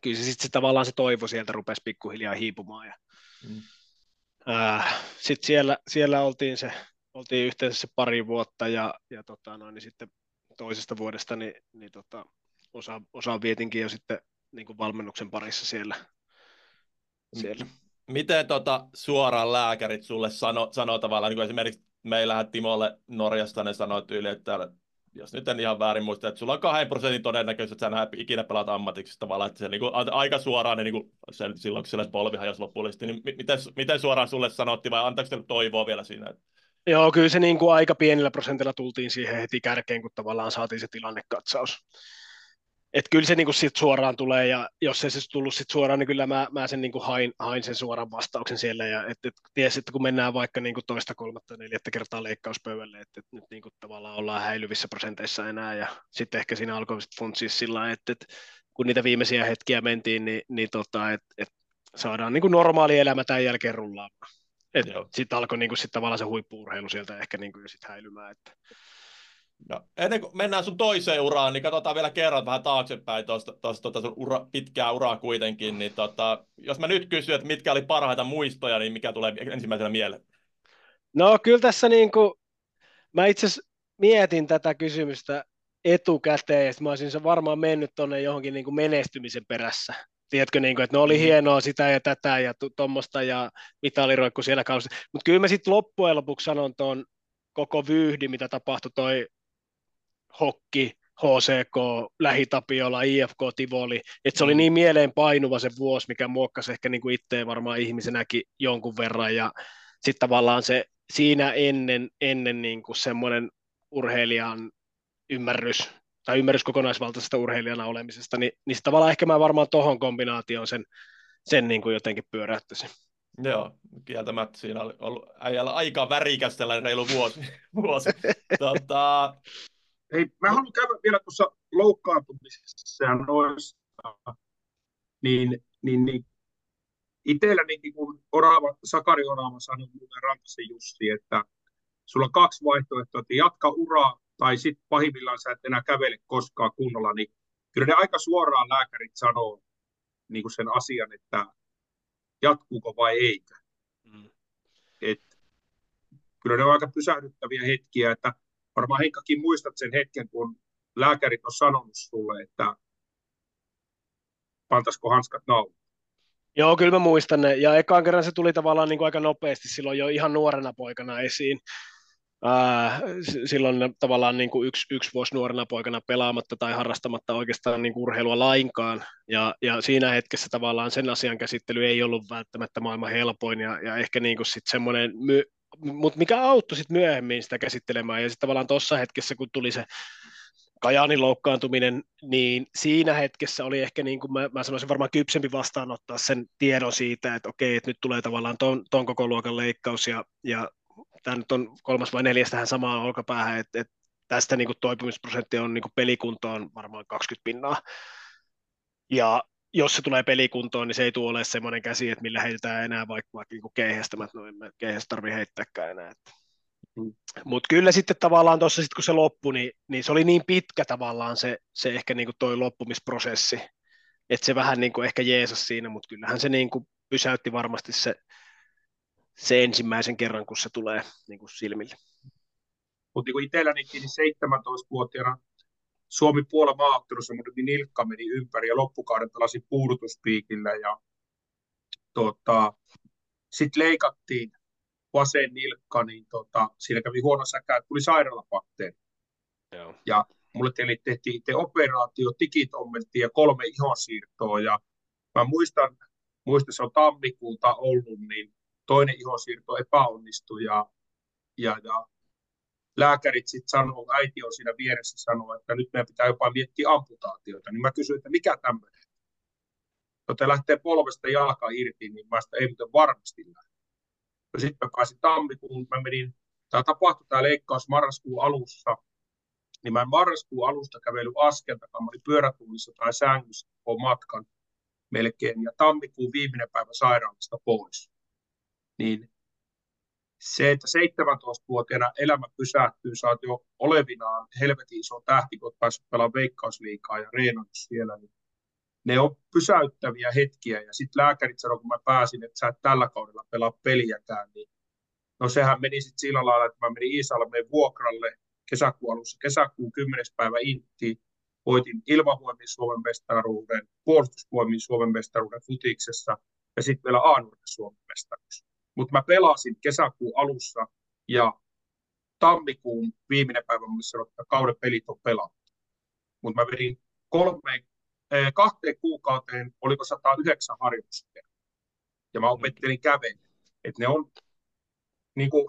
kyllä se sitten se, tavallaan se toivo sieltä rupesi pikkuhiljaa hiipumaan ja mm. sitten siellä, siellä oltiin, se, oltiin yhteensä se pari vuotta ja, ja tota, no, niin sitten toisesta vuodesta niin, niin tota, osa, osa vietinkin jo sitten niin kuin valmennuksen parissa siellä. siellä. Miten tota, suoraan lääkärit sulle sano, sanoo tavallaan, niin kuin esimerkiksi meillähän Timolle Norjasta ne sanoo tyyli, että jos nyt en ihan väärin muista, että sulla on kahden prosentin todennäköisyys, että sä ikinä pelaat ammatiksi tavallaan, että se niin kuin, aika suoraan, niin kuin, se, silloin kun sille polvi hajosi lopullisesti, niin miten, miten suoraan sulle sanottiin vai antaako teille toivoa vielä siinä? Että... Joo, kyllä se niin kuin aika pienellä prosentilla tultiin siihen heti kärkeen, kun tavallaan saatiin se tilannekatsaus et kyllä se niinku sit suoraan tulee, ja jos se tullut sit suoraan, niin kyllä mä, mä sen niinku hain, hain, sen suoran vastauksen siellä, ja et, et ties, että kun mennään vaikka niinku toista, kolmatta, neljättä kertaa leikkauspöydälle, että et nyt niinku tavallaan ollaan häilyvissä prosenteissa enää, ja sitten ehkä siinä alkoi funtsia sillä että et, kun niitä viimeisiä hetkiä mentiin, niin, niin tota, et, et saadaan niinku normaali elämä tämän jälkeen rullaamaan. Sitten alkoi niinku sit tavallaan se huippuurheilu sieltä ehkä niinku sit häilymään, että No, ennen kuin mennään sun toiseen uraan, niin katsotaan vielä kerran vähän taaksepäin tuosta, tuosta tuosta sun ura, pitkää uraa kuitenkin. Niin tota, jos mä nyt kysyn, että mitkä oli parhaita muistoja, niin mikä tulee ensimmäisenä mieleen? No kyllä tässä niin kuin, mä itse mietin tätä kysymystä etukäteen, että mä olisin se varmaan mennyt tuonne johonkin niin kuin menestymisen perässä. Tiedätkö, niin kuin, että ne oli mm. hienoa sitä ja tätä ja tuommoista ja mitaliroikku siellä kausi. Mutta kyllä mä sitten loppujen lopuksi sanon tuon koko vyyhdi, mitä tapahtui toi Hokki, HCK, Lähitapiola, IFK, Tivoli, että se oli mm. niin mieleen painuva se vuosi, mikä muokkasi ehkä niin kuin itteen varmaan ihmisenäkin jonkun verran, ja sitten tavallaan se siinä ennen, ennen niin kuin semmoinen urheilijan ymmärrys, tai ymmärrys kokonaisvaltaisesta urheilijana olemisesta, niin, niin tavallaan ehkä mä varmaan tohon kombinaatioon sen, sen niin kuin jotenkin pyöräyttäisin. Joo, kieltämättä siinä oli ollut äijällä aika värikäs reilu vuosi. vuosi. tota, Hei, mä haluan käydä vielä tuossa loukkaantumisessa ja noissa, niin, niin, niin itselläni niin kuin Orava, Sakari Orava sanoi mulle Rantasen Jussi, että sulla on kaksi vaihtoehtoa, että jatka uraa tai sitten pahimmillaan sä et enää kävele koskaan kunnolla, niin kyllä ne aika suoraan lääkärit sanoo niin kuin sen asian, että jatkuuko vai eikö. Mm. Et, kyllä ne on aika pysähdyttäviä hetkiä, että varmaan Henkkakin muistat sen hetken, kun lääkärit on sanonut sulle, että pantaisiko hanskat naulaan. Joo, kyllä mä muistan ne. Ja ekaan kerran se tuli tavallaan niin kuin aika nopeasti silloin jo ihan nuorena poikana esiin. Ää, silloin tavallaan niin kuin yksi, yksi vuosi nuorena poikana pelaamatta tai harrastamatta oikeastaan niin kuin urheilua lainkaan. Ja, ja siinä hetkessä tavallaan sen asian käsittely ei ollut välttämättä maailman helpoin ja, ja ehkä niin kuin sit semmoinen my, mutta mikä auttoi sitten myöhemmin sitä käsittelemään, ja sitten tavallaan tuossa hetkessä, kun tuli se Kajaanin loukkaantuminen, niin siinä hetkessä oli ehkä, niin kuin mä, mä sanoisin, varmaan kypsempi vastaanottaa sen tiedon siitä, että okei, että nyt tulee tavallaan ton, ton koko luokan leikkaus, ja, ja tämä nyt on kolmas vai neljäs tähän samaan olkapäähän, että, että tästä niin kuin toipumisprosentti on niin kuin pelikuntoon varmaan 20 pinnaa. Ja jos se tulee pelikuntoon, niin se ei tule ole semmoinen käsi, että millä heitetään enää vaikka, vaikka niin keihästämät, no en keihästä tarvitse heittääkään enää. Mm. Mutta kyllä sitten tavallaan tuossa, sit kun se loppui, niin, niin, se oli niin pitkä tavallaan se, se ehkä niin toi loppumisprosessi, että se vähän niin kuin ehkä jeesas siinä, mutta kyllähän se niin kuin pysäytti varmasti se, se ensimmäisen kerran, kun se tulee niin kuin silmille. Mutta niin itselläni 17-vuotiaana Suomi puola maaottelussa, mutta niin nilkka meni ympäri ja loppukauden pelasin puudutuspiikillä ja tota, sitten leikattiin vasen nilkka, niin tota, siinä kävi huono säkä, että tuli sairaalapakteeri. Joo. Ja mulle tehtiin itse operaatio, tikit ommeltiin ja kolme ihonsiirtoa ja mä muistan, muistan se on tammikuuta ollut, niin toinen ihonsiirto epäonnistui ja, ja, ja lääkärit sitten sanoo, äiti on siinä vieressä sanoo, että nyt meidän pitää jopa miettiä amputaatiota, niin mä kysyin, että mikä tämmöinen? Joten lähtee polvesta jalka irti, niin mä sitä ei muuten varmasti lähde. Ja sitten mä pääsin tammikuun, mä menin, tämä tapahtui tämä leikkaus marraskuun alussa, niin mä marraskuun alusta kävely askeltakaan, mä olin pyörätuulissa tai sängyssä koko matkan melkein, ja tammikuun viimeinen päivä sairaalasta pois. Niin se, että 17-vuotiaana elämä pysähtyy, sä oot jo olevinaan helvetin iso tähti, kun oot päässyt pelaamaan veikkausliikaa ja reenannut siellä, niin ne on pysäyttäviä hetkiä. Ja sitten lääkärit sanoi, kun mä pääsin, että sä et tällä kaudella pelaa peliäkään, niin no sehän meni sitten sillä lailla, että mä menin Iisalmeen vuokralle kesäkuun alussa, kesäkuun 10. päivä Intti, voitin ilmavoimien Suomen mestaruuden, puolustusvoimien Suomen mestaruuden futiksessa ja sitten vielä a Suomen mestaruus mutta mä pelasin kesäkuun alussa ja tammikuun viimeinen päivä, missä sanoi, että kauden pelit on pelattu. Mutta mä vedin kolme, eh, kahteen kuukauteen, oliko 109 harjoitusta. Ja mä opettelin kävellä. Että ne on, niin kuin,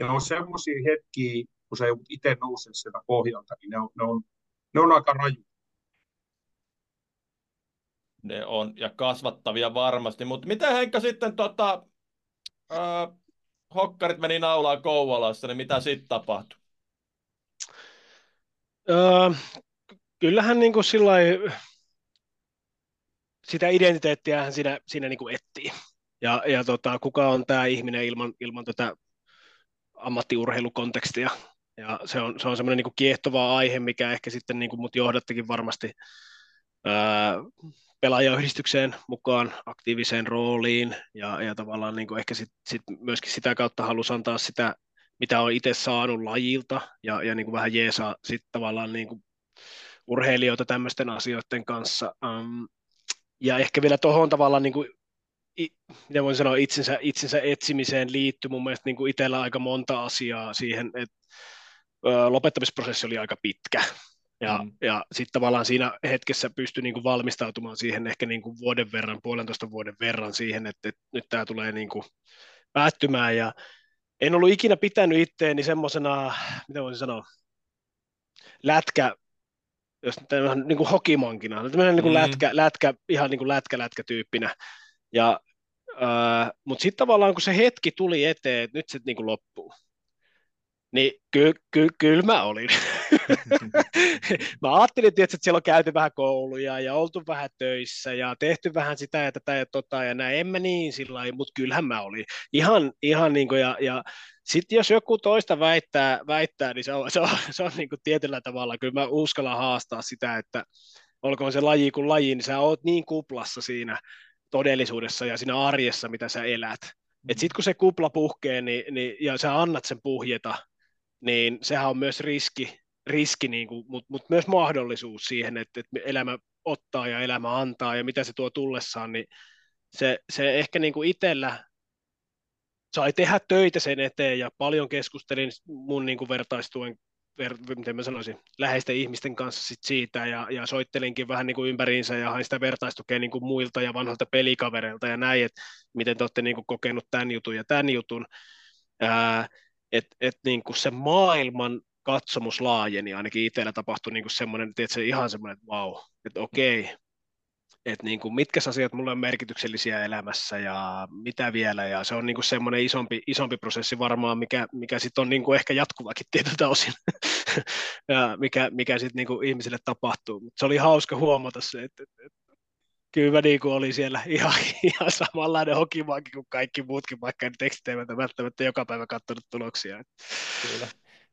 ne on semmoisia hetkiä, kun joudut itse nousee sieltä pohjalta, niin ne on, ne on, ne on aika raju. Ne on, ja kasvattavia varmasti. Mutta miten Henkka sitten tota, äh, hokkarit meni naulaan Kouvolassa, niin mitä sitten tapahtui? Öö, kyllähän niin kuin sillai, sitä identiteettiä siinä, siinä niin kuin etsii. Ja, ja tota, kuka on tämä ihminen ilman, ilman tätä ammattiurheilukontekstia. Ja se on, se on semmoinen niin kiehtova aihe, mikä ehkä sitten niin kuin mut johdattikin varmasti pelaajayhdistykseen mukaan aktiiviseen rooliin ja, ja tavallaan niin kuin ehkä sit, sit myöskin sitä kautta halusi antaa sitä, mitä on itse saanut lajilta ja, ja niin kuin vähän jeesaa sitten tavallaan niin kuin urheilijoita tämmöisten asioiden kanssa. Um, ja ehkä vielä tuohon tavallaan niin kuin mitä voin sanoa, itsensä, itsensä etsimiseen liittyy mun mielestä niin kuin itsellä aika monta asiaa siihen, että lopettamisprosessi oli aika pitkä. Ja, mm. ja sitten tavallaan siinä hetkessä pystyi niin kuin valmistautumaan siihen ehkä niin kuin vuoden verran, puolentoista vuoden verran siihen, että, että nyt tämä tulee niin kuin päättymään. Ja en ollut ikinä pitänyt itteeni semmoisena, mitä voisin sanoa, lätkä, jos niin kuin hokimankina, niin kuin mm. lätkä, lätkä, ihan niin kuin lätkä, lätkä tyyppinä. Ja, äh, mutta sitten tavallaan kun se hetki tuli eteen, että nyt se niin kuin loppuu, niin kyllä ky, ky, mä olin. mä ajattelin, että siellä on käyty vähän kouluja ja oltu vähän töissä ja tehty vähän sitä ja tätä ja tota ja näin. En mä niin sillä mutta kyllähän mä olin. Ihan, ihan niin kuin ja, ja sitten jos joku toista väittää, väittää niin se on, se on, se on niin kuin tietyllä tavalla, kyllä mä uskallan haastaa sitä, että olkoon se laji kuin laji, niin sä oot niin kuplassa siinä todellisuudessa ja siinä arjessa, mitä sä elät. Mm. Sitten kun se kupla puhkee niin, niin, ja sä annat sen puhjeta, niin sehän on myös riski, riski niin kuin, mutta mut myös mahdollisuus siihen, että, että elämä ottaa ja elämä antaa ja mitä se tuo tullessaan, niin se, se ehkä niin kuin itsellä sai tehdä töitä sen eteen ja paljon keskustelin mun niin kuin vertaistuen ver, miten mä sanoisin, läheisten ihmisten kanssa sit siitä ja, ja soittelinkin vähän niin kuin ympäriinsä ja hain sitä vertaistukea niin kuin muilta ja vanhoilta pelikavereilta ja näin, että miten te olette niin kuin kokenut tämän jutun ja tämän jutun. Että et niin kuin se maailman katsomus laajeni, ainakin itsellä tapahtui niin kuin semmoinen, että se ihan semmoinen, että vau, wow, että okei, että niin kuin, mitkä asiat mulle on merkityksellisiä elämässä ja mitä vielä, ja se on niin kuin semmoinen isompi, isompi prosessi varmaan, mikä, mikä sitten on niin kuin ehkä jatkuvakin tietyltä osin, ja mikä, mikä sitten niin ihmisille tapahtuu. Mutta se oli hauska huomata se, että, että, että kyllä mä niin kuin olin siellä ihan, ihan samanlainen hokimaankin kuin kaikki muutkin, vaikka en tekstiteivät välttämättä joka päivä katsonut tuloksia. Kyllä.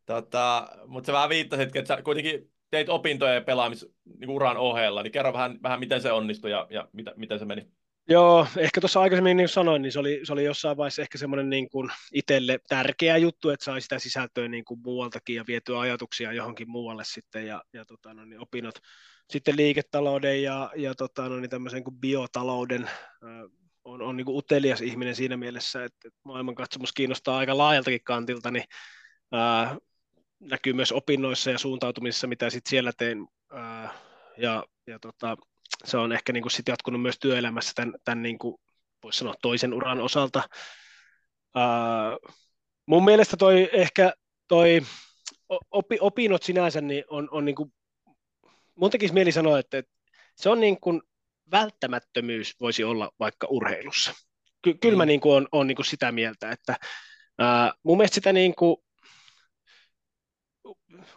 Tota, mutta sä vähän viittasit, että sä kuitenkin teit opintoja ja pelaamis niin uran ohella, niin kerro vähän, vähän miten se onnistui ja, ja mitä, miten se meni. Joo, ehkä tuossa aikaisemmin niin sanoin, niin se oli, se oli jossain vaiheessa ehkä semmoinen niin kuin itselle tärkeä juttu, että sai sitä sisältöä niin kuin muualtakin ja vietyä ajatuksia johonkin muualle sitten ja, ja tota, no, niin opinnot sitten liiketalouden ja, ja tota, no, niin tämmöisen kuin biotalouden on, on niin kuin utelias ihminen siinä mielessä, että, että maailmankatsomus kiinnostaa aika laajaltakin kantilta, niin äh, näkyy myös opinnoissa ja suuntautumisessa, mitä sitten siellä teen. Ää, ja, ja tota, se on ehkä niin sit jatkunut myös työelämässä tämän, tämän niin kuin, voisi sanoa toisen uran osalta. Ää, mun mielestä toi ehkä toi opi, opinnot sinänsä niin on, on niin kuin, mun tekisi mieli sanoa, että, että se on niin kuin välttämättömyys voisi olla vaikka urheilussa. Ky, kyllä mä mm. niin kuin on, on niin kuin sitä mieltä, että ää, mun mielestä sitä niin kuin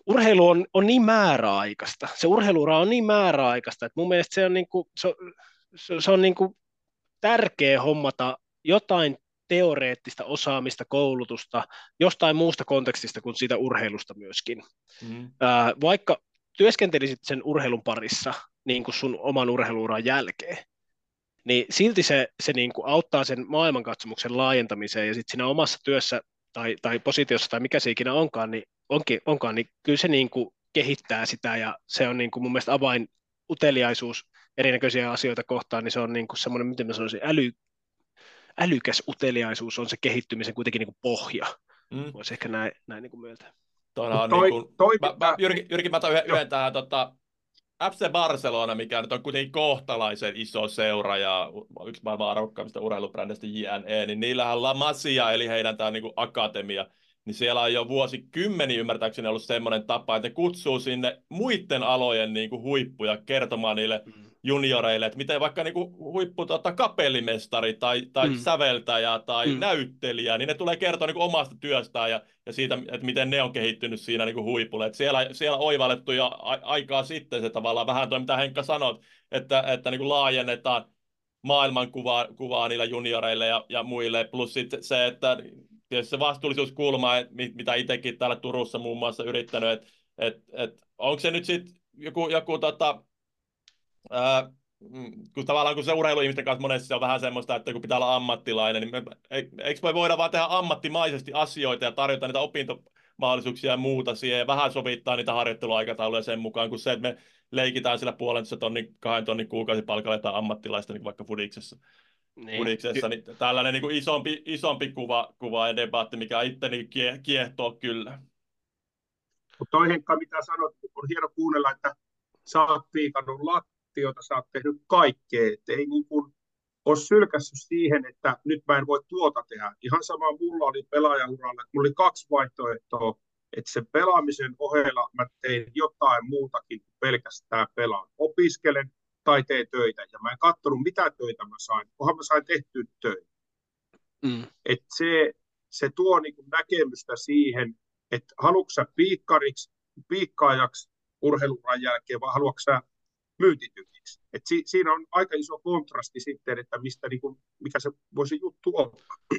urheilu on, on niin määräaikaista, se urheiluura on niin määräaikaista, että mun mielestä se on, niin kuin, se, se, se on niin kuin tärkeä hommata jotain teoreettista osaamista, koulutusta, jostain muusta kontekstista kuin siitä urheilusta myöskin. Mm. Ää, vaikka työskentelisit sen urheilun parissa niin kuin sun oman urheiluuran jälkeen, niin silti se, se niin kuin auttaa sen maailmankatsomuksen laajentamiseen ja sitten siinä omassa työssä tai, tai positiossa tai mikä se ikinä onkaan, niin, onkin, onkaan, niin kyllä se niin kuin kehittää sitä ja se on niin kuin mun mielestä avain uteliaisuus erinäköisiä asioita kohtaan, niin se on niin kuin semmoinen, miten mä sanoisin, äly, älykäs uteliaisuus on se kehittymisen kuitenkin niin kuin pohja. Mm. Voisi ehkä näin, näin niin kuin myöntää. Tuona on toi, niin kuin, toi mä, mä, Jyrki, Jyrki, mä otan yhden, yhden tähän tota, FC Barcelona, mikä nyt on kuitenkin kohtalaisen iso seura ja yksi maailman arvokkaimmista urheilubrändistä JNE, niin niillähän on La Masia, eli heidän tämä niin akatemia, niin siellä on jo vuosikymmeni ymmärtääkseni ollut semmoinen tapa, että ne kutsuu sinne muiden alojen niin kuin huippuja kertomaan niille mm junioreille, että miten vaikka niinku huippu tota, kapellimestari tai, tai mm. säveltäjä tai mm. näyttelijä, niin ne tulee kertoa niinku omasta työstään ja, ja siitä, että miten ne on kehittynyt siinä niinku huipulle. Et siellä, siellä oivallettu jo a- aikaa sitten se tavallaan vähän toi, mitä Henkka sanot, että, että niinku laajennetaan maailmankuvaa kuvaa niillä junioreille ja, ja muille, plus sitten se, että tietysti se vastuullisuuskulma, että mitä itsekin täällä Turussa muun muassa yrittänyt, että et, et, onko se nyt sitten joku, joku tota, ää, mm, kun tavallaan kun se urheiluihmisten kanssa monesti se on vähän semmoista, että kun pitää olla ammattilainen, niin me, eikö me voida vaan tehdä ammattimaisesti asioita ja tarjota niitä opintomahdollisuuksia ja muuta siihen ja vähän sovittaa niitä harjoitteluaikatauluja sen mukaan, kuin se, että me leikitään sillä puolen tonnin, kahden tonnin kuukausipalkalla tai ammattilaista niin vaikka Fudiksessa. Niin. Fudiksessa, niin tällainen niin kuin isompi, isompi kuva, kuva ja debatti, mikä itteni kiehtoo kyllä. Mutta toi Henkka, mitä sanot, on hieno kuunnella, että sä oot piikannut jota sä oot tehnyt kaikkea, että ei niin kuin ole sylkässyt siihen, että nyt mä en voi tuota tehdä. Ihan sama mulla oli pelaajauralla, että mulla oli kaksi vaihtoehtoa, että sen pelaamisen ohella mä tein jotain muutakin kuin pelkästään pelaan. Opiskelen tai teen töitä, ja mä en katsonut, mitä töitä mä sain, kunhan mä sain tehtyä töitä. Mm. Et se, se tuo niin näkemystä siihen, että haluatko sä piikkariksi, piikkaajaksi urheiluran jälkeen, vai haluatko sä myyntitykiksi. Et si, siinä on aika iso kontrasti sitten, että mistä, niin kuin, mikä se voisi juttu olla.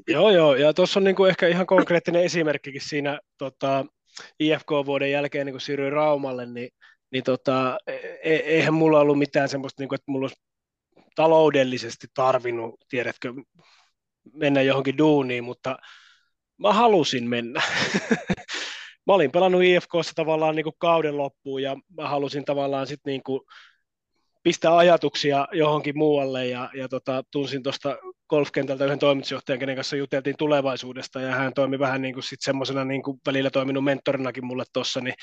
Joo, joo, ja tuossa on niin kuin ehkä ihan konkreettinen esimerkkikin siinä tota, IFK-vuoden jälkeen, niin kun siirryin Raumalle, niin, niin tota, e, e, eihän mulla ollut mitään semmoista, niin kuin, että mulla olisi taloudellisesti tarvinnut, tiedätkö, mennä johonkin duuniin, mutta mä halusin mennä. mä olin pelannut IFKssa tavallaan niin kuin kauden loppuun ja mä halusin tavallaan sitten niin kuin pistää ajatuksia johonkin muualle ja, ja tota, tunsin tuosta golfkentältä yhden toimitusjohtajan, kenen kanssa juteltiin tulevaisuudesta ja hän toimi vähän niin kuin sit semmoisena niin kuin välillä toiminut mentorinakin mulle tuossa, niin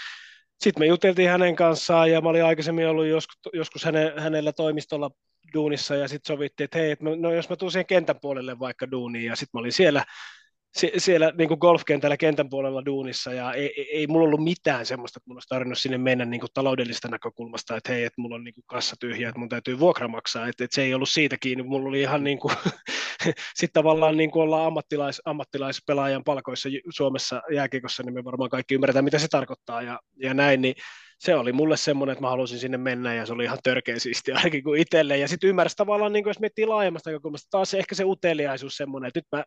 sitten me juteltiin hänen kanssaan ja mä olin aikaisemmin ollut joskus, joskus häne, hänellä toimistolla duunissa ja sitten sovittiin, että hei, et no jos mä tuun siihen kentän puolelle vaikka duuniin ja sitten mä olin siellä siellä niin kuin golfkentällä kentän puolella duunissa ja ei, ei, ei mulla ollut mitään semmoista, että mun olisi tarvinnut sinne mennä niin kuin taloudellisesta näkökulmasta, että hei, että mulla on niin kuin kassa tyhjä, että mun täytyy vuokra maksaa, että, että se ei ollut siitä kiinni, mulla oli ihan niin kuin, sitten tavallaan niin kuin ollaan ammattilais, ammattilaispelaajan palkoissa Suomessa jääkiekossa, niin me varmaan kaikki ymmärretään, mitä se tarkoittaa ja, ja näin, niin se oli mulle semmoinen, että mä halusin sinne mennä ja se oli ihan törkeä siistiä ainakin kuin itselle. Ja sitten ymmärsi tavallaan, niin kuin jos miettii laajemmasta näkökulmasta, taas ehkä se uteliaisuus semmoinen, että nyt mä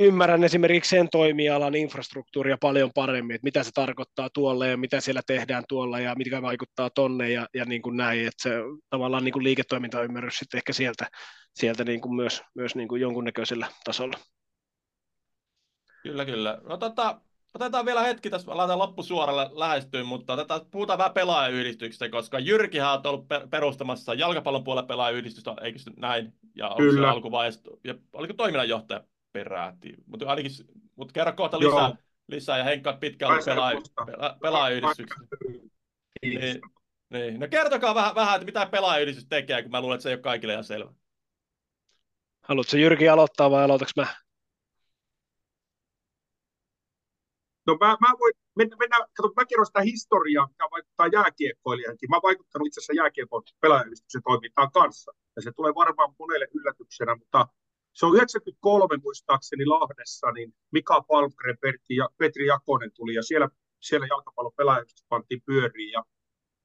ymmärrän esimerkiksi sen toimialan infrastruktuuria paljon paremmin, että mitä se tarkoittaa tuolla ja mitä siellä tehdään tuolla ja mitkä vaikuttaa tonne ja, ja niin kuin näin, että se tavallaan niin kuin liiketoimintaymmärrys sitten ehkä sieltä, sieltä niin kuin myös, myös niin kuin jonkunnäköisellä tasolla. Kyllä, kyllä. No tota, Otetaan vielä hetki, tässä laitetaan loppusuoralle lähestyyn, mutta otetaan, puhutaan vähän pelaajayhdistyksestä, koska Jyrkihän on ollut perustamassa jalkapallon puolella pelaajayhdistystä, eikö se näin? Ja onko se alkuvaiheessa, ja oliko toiminnanjohtaja peräti? Mutta ainakin, mutta kerro kohta lisää, lisää ja Henkka pitkään ollut pelaaja, pelaajayhdistyksestä. Niin, niin. No kertokaa vähän, vähän, että mitä pelaajayhdistys tekee, kun mä luulen, että se ei ole kaikille ihan selvä. Haluatko Jyrki aloittaa vai aloitaks mä? No mä, mä voin mennä, mennä kato, mä kerron sitä historiaa, mikä vaikuttaa jääkiekkoilijankin. Mä oon vaikuttanut itse asiassa jääkiekon pelaajayhdistyksen toimintaan kanssa. Ja se tulee varmaan monelle yllätyksenä, mutta se on 93 muistaakseni Lahdessa, niin Mika Palmgren, Petri, ja, Petri Jakonen tuli ja siellä, siellä jalkapallon pelaajayhdistys pantiin pyöriin. Ja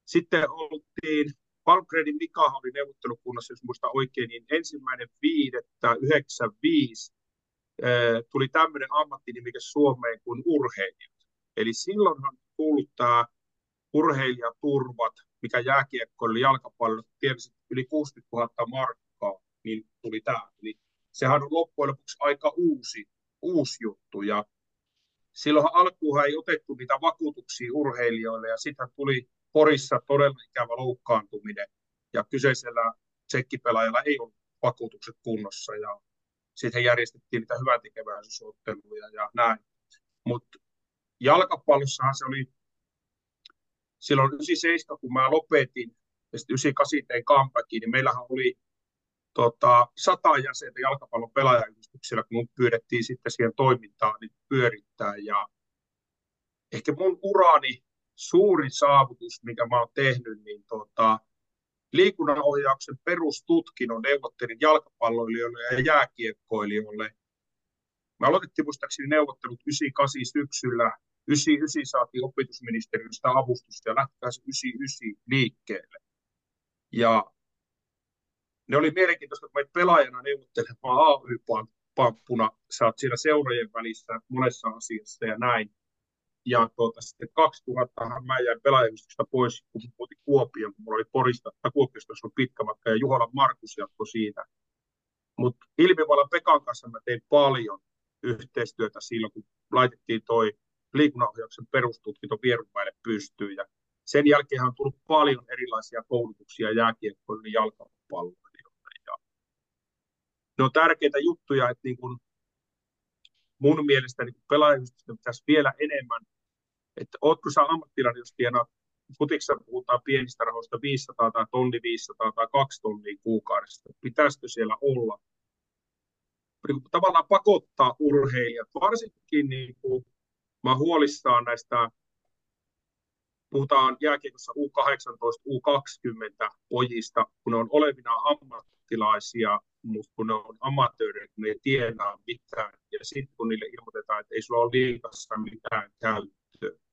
sitten oltiin, Palmgrenin Mika oli neuvottelukunnassa, jos muista oikein, niin ensimmäinen viidettä 95 tuli tämmöinen ammattinimike Suomeen kuin urheilijat. Eli silloinhan tullut tämä urheilijaturvat, mikä jääkiekkoille jalkapallo tietysti yli 60 000 markkaa, niin tuli tämä. Eli sehän on loppujen lopuksi aika uusi, uusi juttu. Ja silloin alkuunhan ei otettu niitä vakuutuksia urheilijoille, ja sitten tuli Porissa todella ikävä loukkaantuminen, ja kyseisellä tsekkipelaajalla ei ollut vakuutukset kunnossa, ja sitten järjestettiin niitä hyväntekeväisyysotteluja ja näin. Mutta jalkapallossahan se oli silloin 97, kun mä lopetin, ja sitten 98 tein niin meillähän oli tota, sata jäsentä jalkapallon pelaajayhdistyksellä, kun mut pyydettiin sitten siihen toimintaan niin pyörittää. Ja ehkä mun urani suurin saavutus, mikä mä oon tehnyt, niin tota, liikunnanohjauksen perustutkinnon neuvottelin jalkapalloilijoille ja jääkiekkoilijoille. Me aloitettiin muistaakseni neuvottelut 98 syksyllä. 99 saatiin opetusministeriöstä avustusta ja lähti 99 liikkeelle. Ja ne oli mielenkiintoista, kun meitä pelaajana neuvottelemaan AY-pamppuna, sä oot siellä seurojen välissä monessa asiassa ja näin. Ja tuota, sitten 2000 mä jäin pelaajayhdistyksestä pois, kun muutin Kuopioon, kun mulla oli Porista, tai Kuopiosta oli pitkä matka, ja Juhola Markus jatkoi siitä. Mutta Ilmivalan Pekan kanssa mä tein paljon yhteistyötä silloin, kun laitettiin toi liikunnanohjauksen perustutkinto Vierunmäelle pystyyn. Ja sen jälkeen on tullut paljon erilaisia koulutuksia jääkiekkoille ja jalkapalloille. Ja ne on tärkeitä juttuja, että niin kun mun mielestä niin pelaajayhdistyksen pitäisi vielä enemmän että ootko sä ammattilainen, jos tienaat futiksa puhutaan pienistä rahoista 500 tai tonni 500 tai 2 tonnia kuukaudessa. Pitäisikö siellä olla? Niin tavallaan pakottaa urheilijat, varsinkin niin kuin, mä huolissaan näistä, puhutaan jääkiekossa U18, U20 pojista, kun ne on olevina ammattilaisia, mutta kun ne on amatöörejä, kun ne ei tiedä mitään, ja sitten kun niille ilmoitetaan, että ei sulla ole liikassa mitään käyttöä,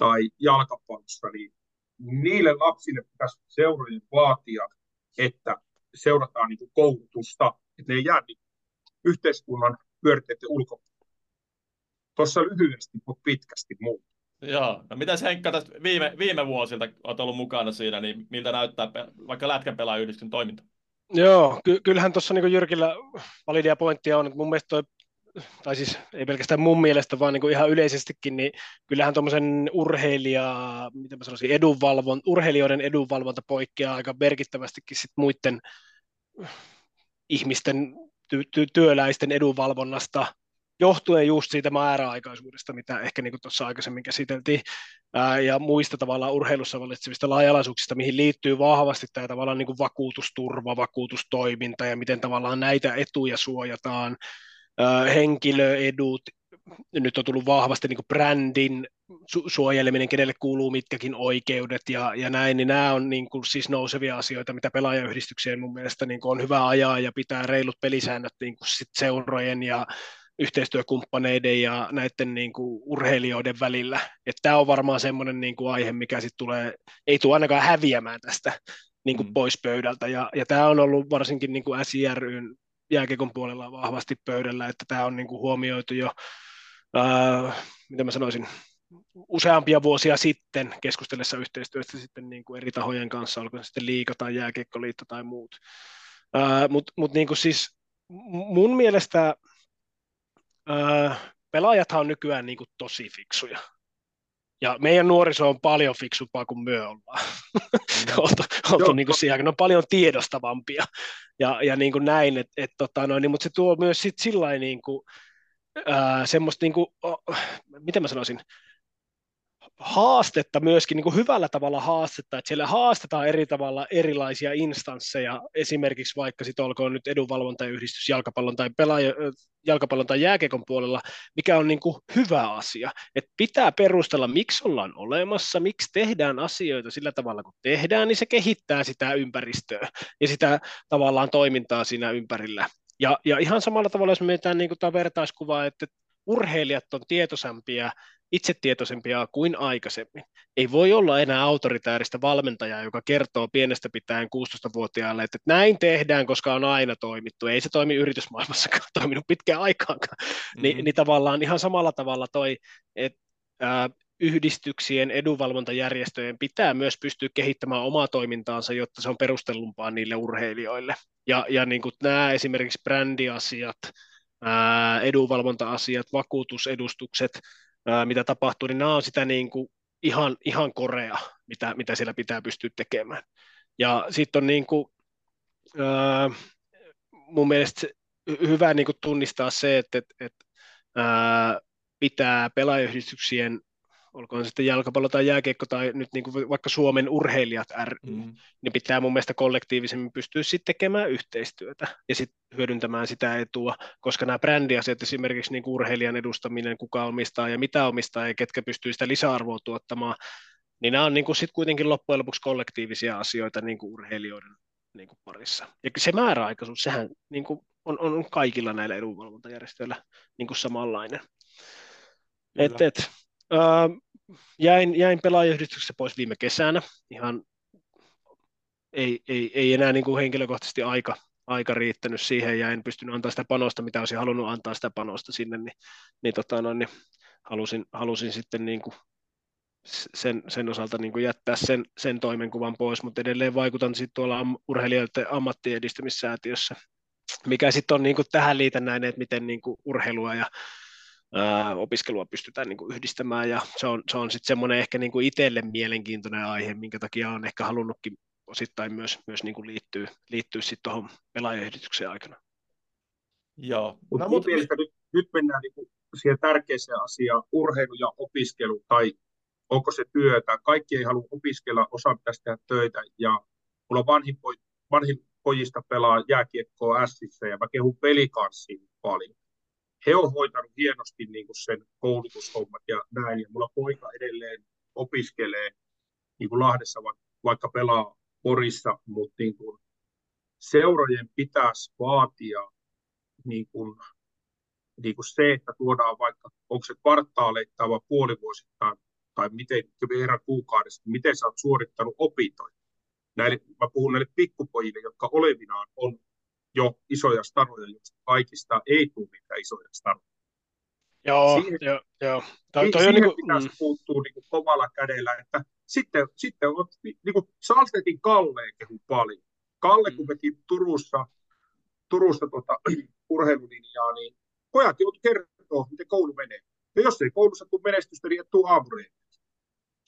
tai jalkapallossa, niin niille lapsille pitäisi seurojen vaatia, että seurataan niin kuin koulutusta, että ne ei jää niin yhteiskunnan pyörteiden ulkopuolelle. Tuossa lyhyesti, mutta pitkästi muuta. Joo, no mitä Henkka tästä viime, viime vuosilta olet ollut mukana siinä, niin miltä näyttää vaikka lätkän pelaajayhdistyksen toiminta? Joo, ky- kyllähän tuossa niin Jyrkillä validia pointtia on, että mun mielestä toi tai siis ei pelkästään mun mielestä, vaan niin kuin ihan yleisestikin, niin kyllähän tuommoisen urheilija, miten mä sanoisin, edunvalvon, urheilijoiden edunvalvonta poikkeaa aika merkittävästikin sit muiden ihmisten, ty- ty- työläisten edunvalvonnasta, johtuen just siitä määräaikaisuudesta, mitä ehkä niin tuossa aikaisemmin käsiteltiin, ää, ja muista tavallaan urheilussa valitsevista laajalaisuuksista, mihin liittyy vahvasti tämä tavallaan niin kuin vakuutusturva, vakuutustoiminta ja miten tavallaan näitä etuja suojataan, henkilöedut, nyt on tullut vahvasti niin brändin su- suojeleminen, kenelle kuuluu mitkäkin oikeudet ja, ja näin, niin nämä on niin kuin, siis nousevia asioita, mitä pelaajayhdistykseen mun mielestä niin kuin on hyvä ajaa ja pitää reilut pelisäännöt niin kuin sit seurojen ja yhteistyökumppaneiden ja näiden niin kuin urheilijoiden välillä. Tämä on varmaan semmoinen niin kuin aihe, mikä sitten tulee, ei tule ainakaan häviämään tästä niin kuin mm. pois pöydältä. Ja, ja tämä on ollut varsinkin niin kuin SIRYn jääkiekon puolella vahvasti pöydällä, että tämä on niin kuin huomioitu jo, ää, mitä mä sanoisin, useampia vuosia sitten keskustellessa yhteistyöstä sitten niin kuin eri tahojen kanssa, olko se sitten liika tai jääkiekkoliitto tai muut. Mutta mut niin kuin siis mun mielestä ää, pelaajathan on nykyään niin kuin tosi fiksuja. Ja meidän nuoriso on paljon fiksumpaa kuin me ollaan. Mm. oltu, oltu niin kuin siihen, ne on paljon tiedostavampia ja, ja niin kuin näin, et, et, tota, no, niin, mutta se tuo myös sit sillä niin kuin, ää, semmoista, niin kuin, oh, miten mä sanoisin, haastetta myöskin, niin kuin hyvällä tavalla haastetta, että siellä haastetaan eri tavalla erilaisia instansseja, esimerkiksi vaikka sitten olkoon nyt edunvalvontayhdistys jalkapallon tai pelaaja, jalkapallon tai jääkekon puolella, mikä on niin kuin hyvä asia. että pitää perustella, miksi ollaan olemassa, miksi tehdään asioita sillä tavalla, kun tehdään, niin se kehittää sitä ympäristöä ja sitä tavallaan toimintaa siinä ympärillä. Ja, ja ihan samalla tavalla, jos me mietitään niin tämä vertaiskuva, että urheilijat on tietoisempia itsetietoisempia kuin aikaisemmin. Ei voi olla enää autoritääristä valmentajaa, joka kertoo pienestä pitäen 16-vuotiaalle, että näin tehdään, koska on aina toimittu. Ei se toimi yritysmaailmassakaan toiminut pitkään aikaankaan. Mm-hmm. Ni, niin tavallaan ihan samalla tavalla toi, että yhdistyksien, edunvalvontajärjestöjen pitää myös pystyä kehittämään omaa toimintaansa, jotta se on perustellumpaa niille urheilijoille. Ja, ja niin kuin nämä esimerkiksi brändiasiat, edunvalvonta-asiat, vakuutusedustukset, mitä tapahtuu, niin nämä on sitä niin kuin ihan, ihan korea, mitä, mitä siellä pitää pystyä tekemään. Ja sitten on niin kuin, ää, mun mielestä hyvä niin kuin tunnistaa se, että, että, että ää, pitää pelaajayhdistyksien olkoon sitten jalkapallo tai jääkiekko tai nyt niin kuin vaikka Suomen urheilijat ry, mm. niin pitää mun mielestä kollektiivisemmin pystyä sitten tekemään yhteistyötä ja sitten hyödyntämään sitä etua, koska nämä brändiasiat, esimerkiksi niin kuin urheilijan edustaminen, kuka omistaa ja mitä omistaa ja ketkä pystyy sitä lisäarvoa tuottamaan, niin nämä on niin kuin sit kuitenkin loppujen lopuksi kollektiivisia asioita niin kuin urheilijoiden niin kuin parissa. Ja se määräaikaisuus, sehän niin kuin on, on kaikilla näillä edunvalvontajärjestöillä niin kuin samanlainen. Et, et, äh, jäin, jäin pelaajayhdistyksestä pois viime kesänä. Ihan ei, ei, ei enää niin kuin henkilökohtaisesti aika, aika riittänyt siihen ja en pystynyt antaa sitä panosta, mitä olisin halunnut antaa sitä panosta sinne, niin, niin, tota, no, niin halusin, halusin sitten niin kuin sen, sen osalta niin kuin jättää sen, sen toimenkuvan pois, mutta edelleen vaikutan sitten tuolla urheilijoiden ammattiedistämissäätiössä, mikä sitten on niin kuin tähän liitännäinen, että miten niin kuin urheilua ja ää, opiskelua pystytään niin kuin yhdistämään, ja se on, se on sitten semmoinen ehkä niin kuin itselle mielenkiintoinen aihe, minkä takia on ehkä halunnutkin osittain myös, myös niin kuin liittyä, liittyä sitten tuohon pelaajayhdistykseen aikana. Joo. No, mutta mielestä nyt, nyt mennään niin kuin siihen tärkeäseen asiaan, urheilu ja opiskelu, tai onko se työtä. Kaikki ei halua opiskella, osa pitäisi tehdä töitä, ja mulla vanhin, poj, vanhin pojista pelaa jääkiekkoa Sissä, ja mä kehun pelikanssiin paljon he on hoitanut hienosti niin kuin sen koulutushommat ja näin. Ja mulla poika edelleen opiskelee niin kuin Lahdessa, vaikka pelaa Porissa, mutta niin kuin seurojen pitäisi vaatia niin kuin, niin kuin se, että tuodaan vaikka, onko se kvartaaleittain vai puolivuosittain, tai miten verran kuukaudessa, miten sä oot suorittanut opintoja. Näille, mä puhun näille pikkupojille, jotka olevinaan on jo isoja staroja, joista kaikista ei tule niitä isoja staroja. Joo, siihen, joo, joo. Toi, toi siihen niin kuin, pitäisi mm. puuttua niin kuin kovalla kädellä, että sitten, sitten on, niin kuin Salstetin Kalleen kehu paljon. Kalle, mm. kun veti Turussa, Turussa tota, urheilulinjaa, niin pojat joutuivat kertoa, miten koulu menee. Ja jos ei koulussa tule menestystä, niin et tule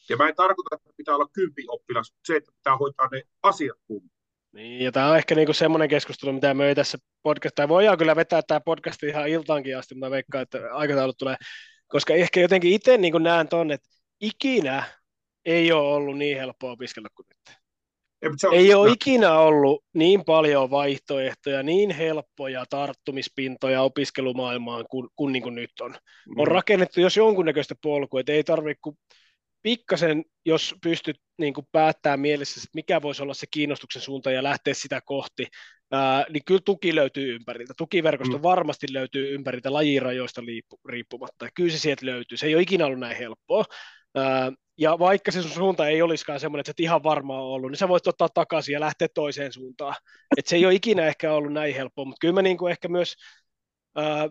Ja mä en tarkoita, että pitää olla kympi oppilas, mutta se, että pitää hoitaa ne asiat kunnolla. Niin, ja tämä on ehkä niinku semmoinen keskustelu, mitä me ei tässä podcast, tai voidaan kyllä vetää tämä podcast ihan iltaankin asti, mutta veikkaan, että aikataulut tulee, koska ehkä jotenkin itse niinku näen ton, että ikinä ei ole ollut niin helppoa opiskella kuin nyt. Ei, ei ole ikinä ollut niin paljon vaihtoehtoja, niin helppoja tarttumispintoja opiskelumaailmaan kuin, kuin, niin kuin nyt on. On mm. rakennettu jos jonkunnäköistä polkua, että ei tarvitse kuin pikkasen, jos pystyt niin kuin päättämään mielessä, että mikä voisi olla se kiinnostuksen suunta ja lähteä sitä kohti, ää, niin kyllä tuki löytyy ympäriltä. Tukiverkosto mm. varmasti löytyy ympäriltä lajirajoista riippumatta. Kyllä se sieltä löytyy. Se ei ole ikinä ollut näin helppoa. Ää, ja vaikka se sun suunta ei olisikaan semmoinen, että sä ihan varmaan ollut, niin sä voit ottaa takaisin ja lähteä toiseen suuntaan. Et se ei ole ikinä ehkä ollut näin helppoa, mutta kyllä mä niin kuin ehkä myös, ää,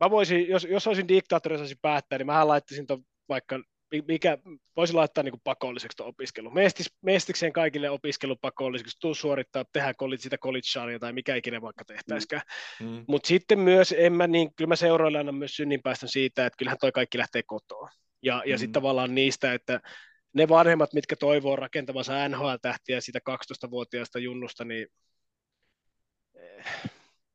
mä voisin, jos, jos olisin diktaattori, olisin päättää, niin mä laittaisin ton vaikka mikä voisi laittaa niin kuin pakolliseksi tuon opiskelun. Mestis, mestikseen kaikille opiskelu pakolliseksi, tuu suorittaa, tehdä college, sitä college tai mikä ikinä vaikka tehtäisikään. Mm. mm. Mutta sitten myös, en mä, niin, kyllä mä seuraille annan myös synninpäästön siitä, että kyllähän toi kaikki lähtee kotoa. Ja, ja mm. sitten tavallaan niistä, että ne vanhemmat, mitkä toivoo rakentamansa NHL-tähtiä siitä 12-vuotiaasta junnusta, niin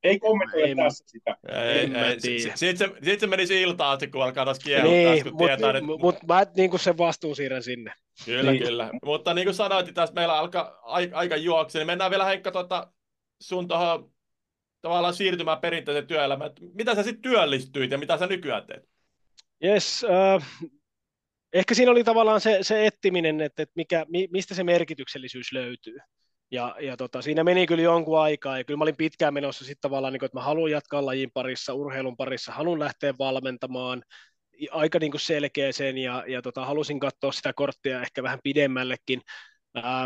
ei kommentoida tässä sitä. Ei, en ei, Sitten se, sit se menisi iltaan, kun alkaa taas kielottaa, niin, kun mut, tietää, että... Mutta mä niin kuin sen vastuun siirrän sinne. Kyllä, niin. kyllä. Mutta niin kuin sanoit, tässä meillä alkaa aika juokse, niin mennään vielä Henkka tuota, sun tuohon tavallaan siirtymään perinteiseen työelämään. Mitä sä sitten työllistyit ja mitä sä nykyään teet? Yes, uh, ehkä siinä oli tavallaan se, se ettiminen, että, että mikä, mistä se merkityksellisyys löytyy. Ja, ja tota, siinä meni kyllä jonkun aikaa, ja kyllä mä olin pitkään menossa sitten tavallaan, niin kuin, että mä haluan jatkaa lajin parissa, urheilun parissa, haluan lähteä valmentamaan, aika niin kuin selkeäseen, ja, ja tota, halusin katsoa sitä korttia ehkä vähän pidemmällekin,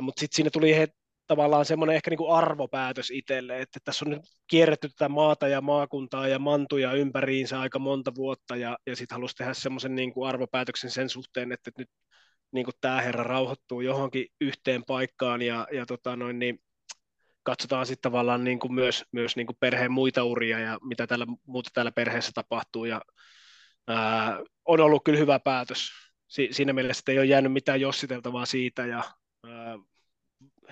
mutta sitten siinä tuli he, tavallaan semmoinen ehkä niin kuin arvopäätös itselle, että tässä on nyt kierretty tätä maata ja maakuntaa ja mantuja ympäriinsä aika monta vuotta, ja, ja sitten halusi tehdä semmoisen niin kuin arvopäätöksen sen suhteen, että nyt niin kuin tämä herra rauhoittuu johonkin yhteen paikkaan ja, ja tota noin, niin katsotaan sitten tavallaan niin kuin myös, myös niin kuin perheen muita uria ja mitä täällä, muuta täällä perheessä tapahtuu ja ää, on ollut kyllä hyvä päätös. Si, siinä mielessä, ei ole jäänyt mitään jossiteltavaa siitä ja ää,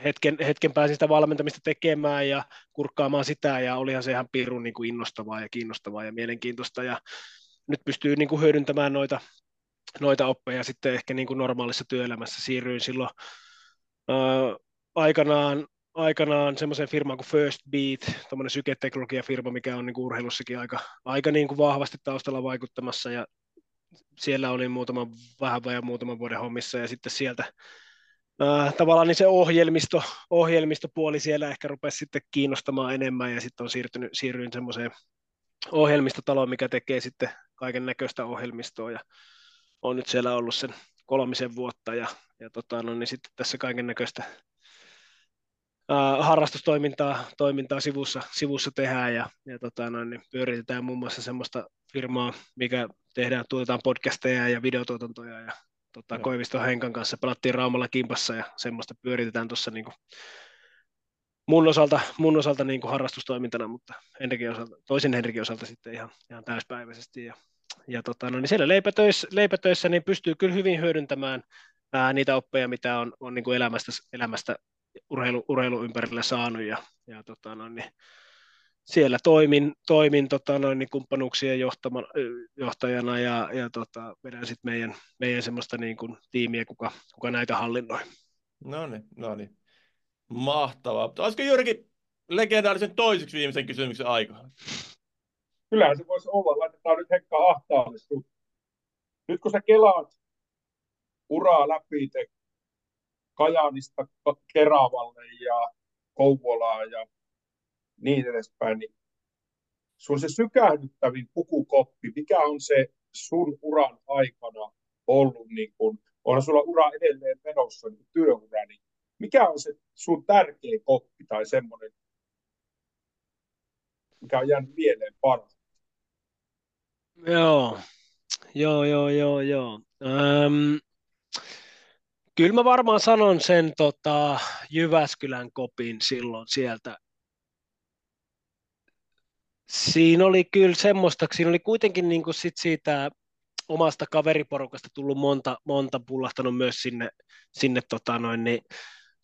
hetken, hetken pääsin sitä valmentamista tekemään ja kurkkaamaan sitä ja olihan se ihan pirun niin kuin innostavaa ja kiinnostavaa ja mielenkiintoista ja nyt pystyy niin kuin hyödyntämään noita, noita oppeja sitten ehkä niin kuin normaalissa työelämässä. Siirryin silloin ää, aikanaan, aikanaan semmoiseen firmaan kuin First Beat, tämmöinen syketeknologiafirma, mikä on niin kuin urheilussakin aika, aika niin kuin vahvasti taustalla vaikuttamassa ja siellä olin muutaman vähän vai muutaman vuoden hommissa ja sitten sieltä äh, tavallaan niin se ohjelmisto, ohjelmistopuoli siellä ehkä rupesi sitten kiinnostamaan enemmän ja sitten on siirtynyt, siirryin semmoiseen ohjelmistotaloon, mikä tekee sitten kaiken näköistä ohjelmistoa ja on nyt siellä ollut sen kolmisen vuotta ja, ja tota, no, niin sitten tässä kaiken näköistä harrastustoimintaa toimintaa sivussa, sivussa tehdään ja, ja tota, no, niin pyöritetään muun muassa semmoista firmaa, mikä tehdään, tuotetaan podcasteja ja videotuotantoja ja tota, Koiviston Henkan kanssa pelattiin Raumalla kimpassa ja semmoista pyöritetään tuossa niin mun osalta, mun osalta niin kuin harrastustoimintana, mutta Henrikin osalta, toisen Henrikin osalta sitten ihan, ihan täyspäiväisesti. Ja, ja tota, no, niin siellä leipätöissä, leipätöissä niin pystyy kyllä hyvin hyödyntämään ää, niitä oppeja, mitä on, on niin kuin elämästä, elämästä urheilu, urheilu ympärillä saanut. Ja, ja tota, no, niin, siellä toimin, toimin tota, noin, niin kumppanuuksien johtama, johtajana ja, ja tota, vedän sitten meidän, meidän semmoista niin kuin, tiimiä, kuka, kuka näitä hallinnoi. No niin, no niin. Mahtavaa. Olisiko Jyrki legendaarisen toiseksi viimeisen kysymyksen aikaa? Kyllähän se voisi olla. Laitetaan nyt Hekka ahtaalle Nyt kun sä kelaat uraa läpi te Kajaanista Keravalle ja Kouvolaan ja niin edespäin, niin sun se sykähdyttävin pukukoppi, mikä on se sun uran aikana ollut, niin kun, onhan sulla ura edelleen menossa niin työura, niin mikä on se sun tärkein koppi tai semmoinen, mikä on jäänyt mieleen parhaiten? Joo, joo, joo, joo, joo. Öm, kyllä mä varmaan sanon sen tota, Jyväskylän kopin silloin sieltä Siinä oli kyllä semmoista, siinä oli kuitenkin niin kuin sit siitä omasta kaveriporukasta tullut monta, monta pullahtanut myös sinne, sinne tota noin, niin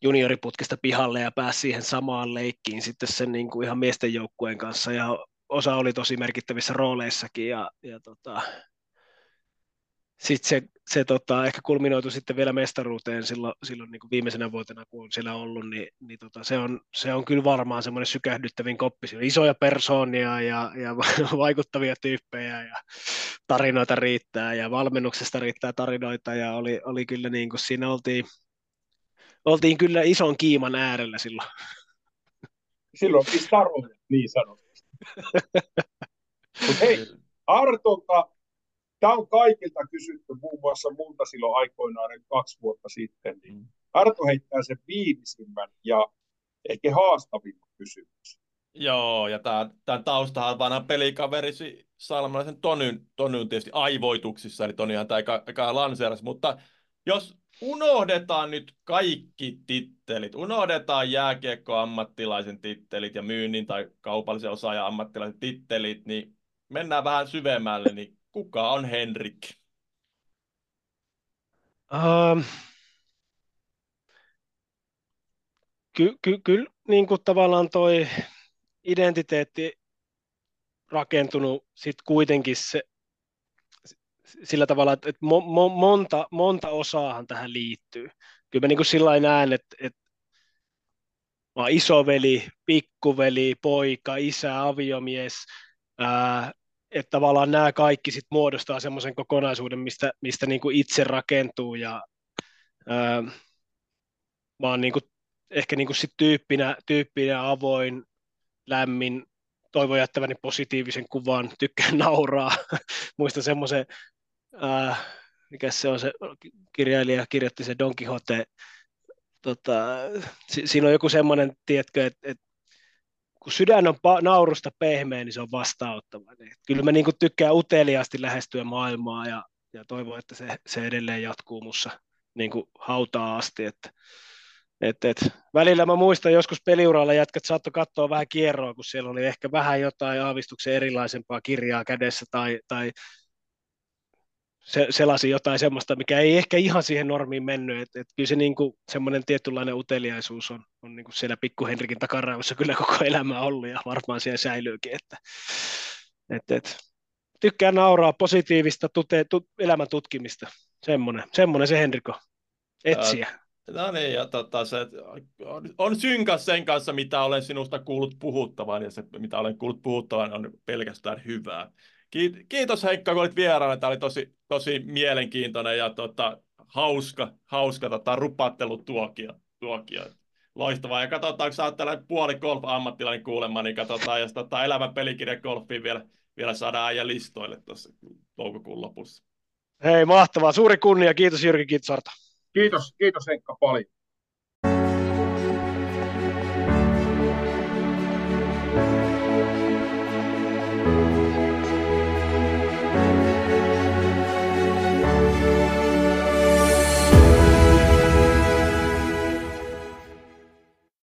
junioriputkesta pihalle ja pääsi siihen samaan leikkiin sitten sen niin kuin ihan miesten joukkueen kanssa ja osa oli tosi merkittävissä rooleissakin ja, ja tota, sitten se, se tota, ehkä kulminoitu sitten vielä mestaruuteen silloin, silloin niin kuin viimeisenä vuotena, kun on siellä ollut, niin, niin tota, se, on, se on kyllä varmaan semmoinen sykähdyttävin koppi. Siellä isoja persoonia ja, ja vaikuttavia tyyppejä ja tarinoita riittää ja valmennuksesta riittää tarinoita ja oli, oli kyllä niin kuin siinä oltiin, oltiin kyllä ison kiiman äärellä silloin. Silloin pistaroja, niin sanotusti. hei, Artolta Tämä on kaikilta kysytty, muun muassa multa silloin aikoinaan kaksi vuotta sitten. Niin mm. Arto heittää sen viimeisimmän ja ehkä haastavimman kysymyksen. Joo, ja tämän taustahan vanha pelikaverisi Salmalaisen Tonyn, Tonyn tietysti aivoituksissa, eli Tonyhan tämä eka, eka lanseeras, mutta jos unohdetaan nyt kaikki tittelit, unohdetaan jääkiekko ammattilaisen tittelit ja myynnin tai kaupallisen osaajan ammattilaisen tittelit, niin mennään vähän syvemmälle, niin Kuka on Henrik? Um, Kyllä ky, ky, niin tavallaan toi identiteetti rakentunut sit kuitenkin se, sillä tavalla, että, että mo, mo, monta, monta osaahan tähän liittyy. Kyllä mä niin kuin sillä näen, että, että mä isoveli, pikkuveli, poika, isä, aviomies, ää, että tavallaan nämä kaikki sit muodostaa semmoisen kokonaisuuden, mistä, mistä niin kuin itse rakentuu ja ää, mä oon niin kuin, ehkä niin kuin sit tyyppinä, tyyppinä avoin, lämmin, toivon jättäväni positiivisen kuvan, tykkään nauraa. Muistan semmoisen, mikä se on se kirjailija, kirjoitti se Don Quixote, tota, si- siinä on joku semmoinen, tiedätkö, että et kun sydän on pa- naurusta pehmeä, niin se on vastaanottava. Kyllä mä niin tykkään uteliaasti lähestyä maailmaa ja, ja toivon, että se, se edelleen jatkuu mussa niin kuin hautaa asti. Että, et, et. Välillä mä muistan joskus peliuralla jätkät saattoi katsoa vähän kierroa, kun siellä oli ehkä vähän jotain aavistuksen erilaisempaa kirjaa kädessä tai, tai se, selasi jotain semmoista, mikä ei ehkä ihan siihen normiin mennyt. Et, et kyllä se niinku, semmoinen tietynlainen uteliaisuus on, on niinku siellä pikku Henrikin takaraivossa kyllä koko elämä ollut ja varmaan siellä säilyykin. Että, et, et. tykkään nauraa positiivista tute, tu, elämän tutkimista. Semmoinen, semmoinen se Henriko, etsiä. No niin, ja tota, se on, on synkäs sen kanssa, mitä olen sinusta kuullut puhuttavan, ja se, mitä olen kuullut puhuttavan, on pelkästään hyvää. Kiitos Heikka, kun olit vieraana. Tämä oli tosi, tosi mielenkiintoinen ja tota, hauska, hauska tota, rupattelutuokio. Tuokio. Loistavaa. Ja katsotaan, kun sä oot tällainen puoli golf-ammattilainen kuulemma, niin katsotaan, jos tota, elämän pelikirja golfiin vielä, vielä saadaan äijä listoille tuossa toukokuun lopussa. Hei, mahtavaa. Suuri kunnia. Kiitos Jyrki Kitsarta. Kiitos, kiitos Henkka paljon.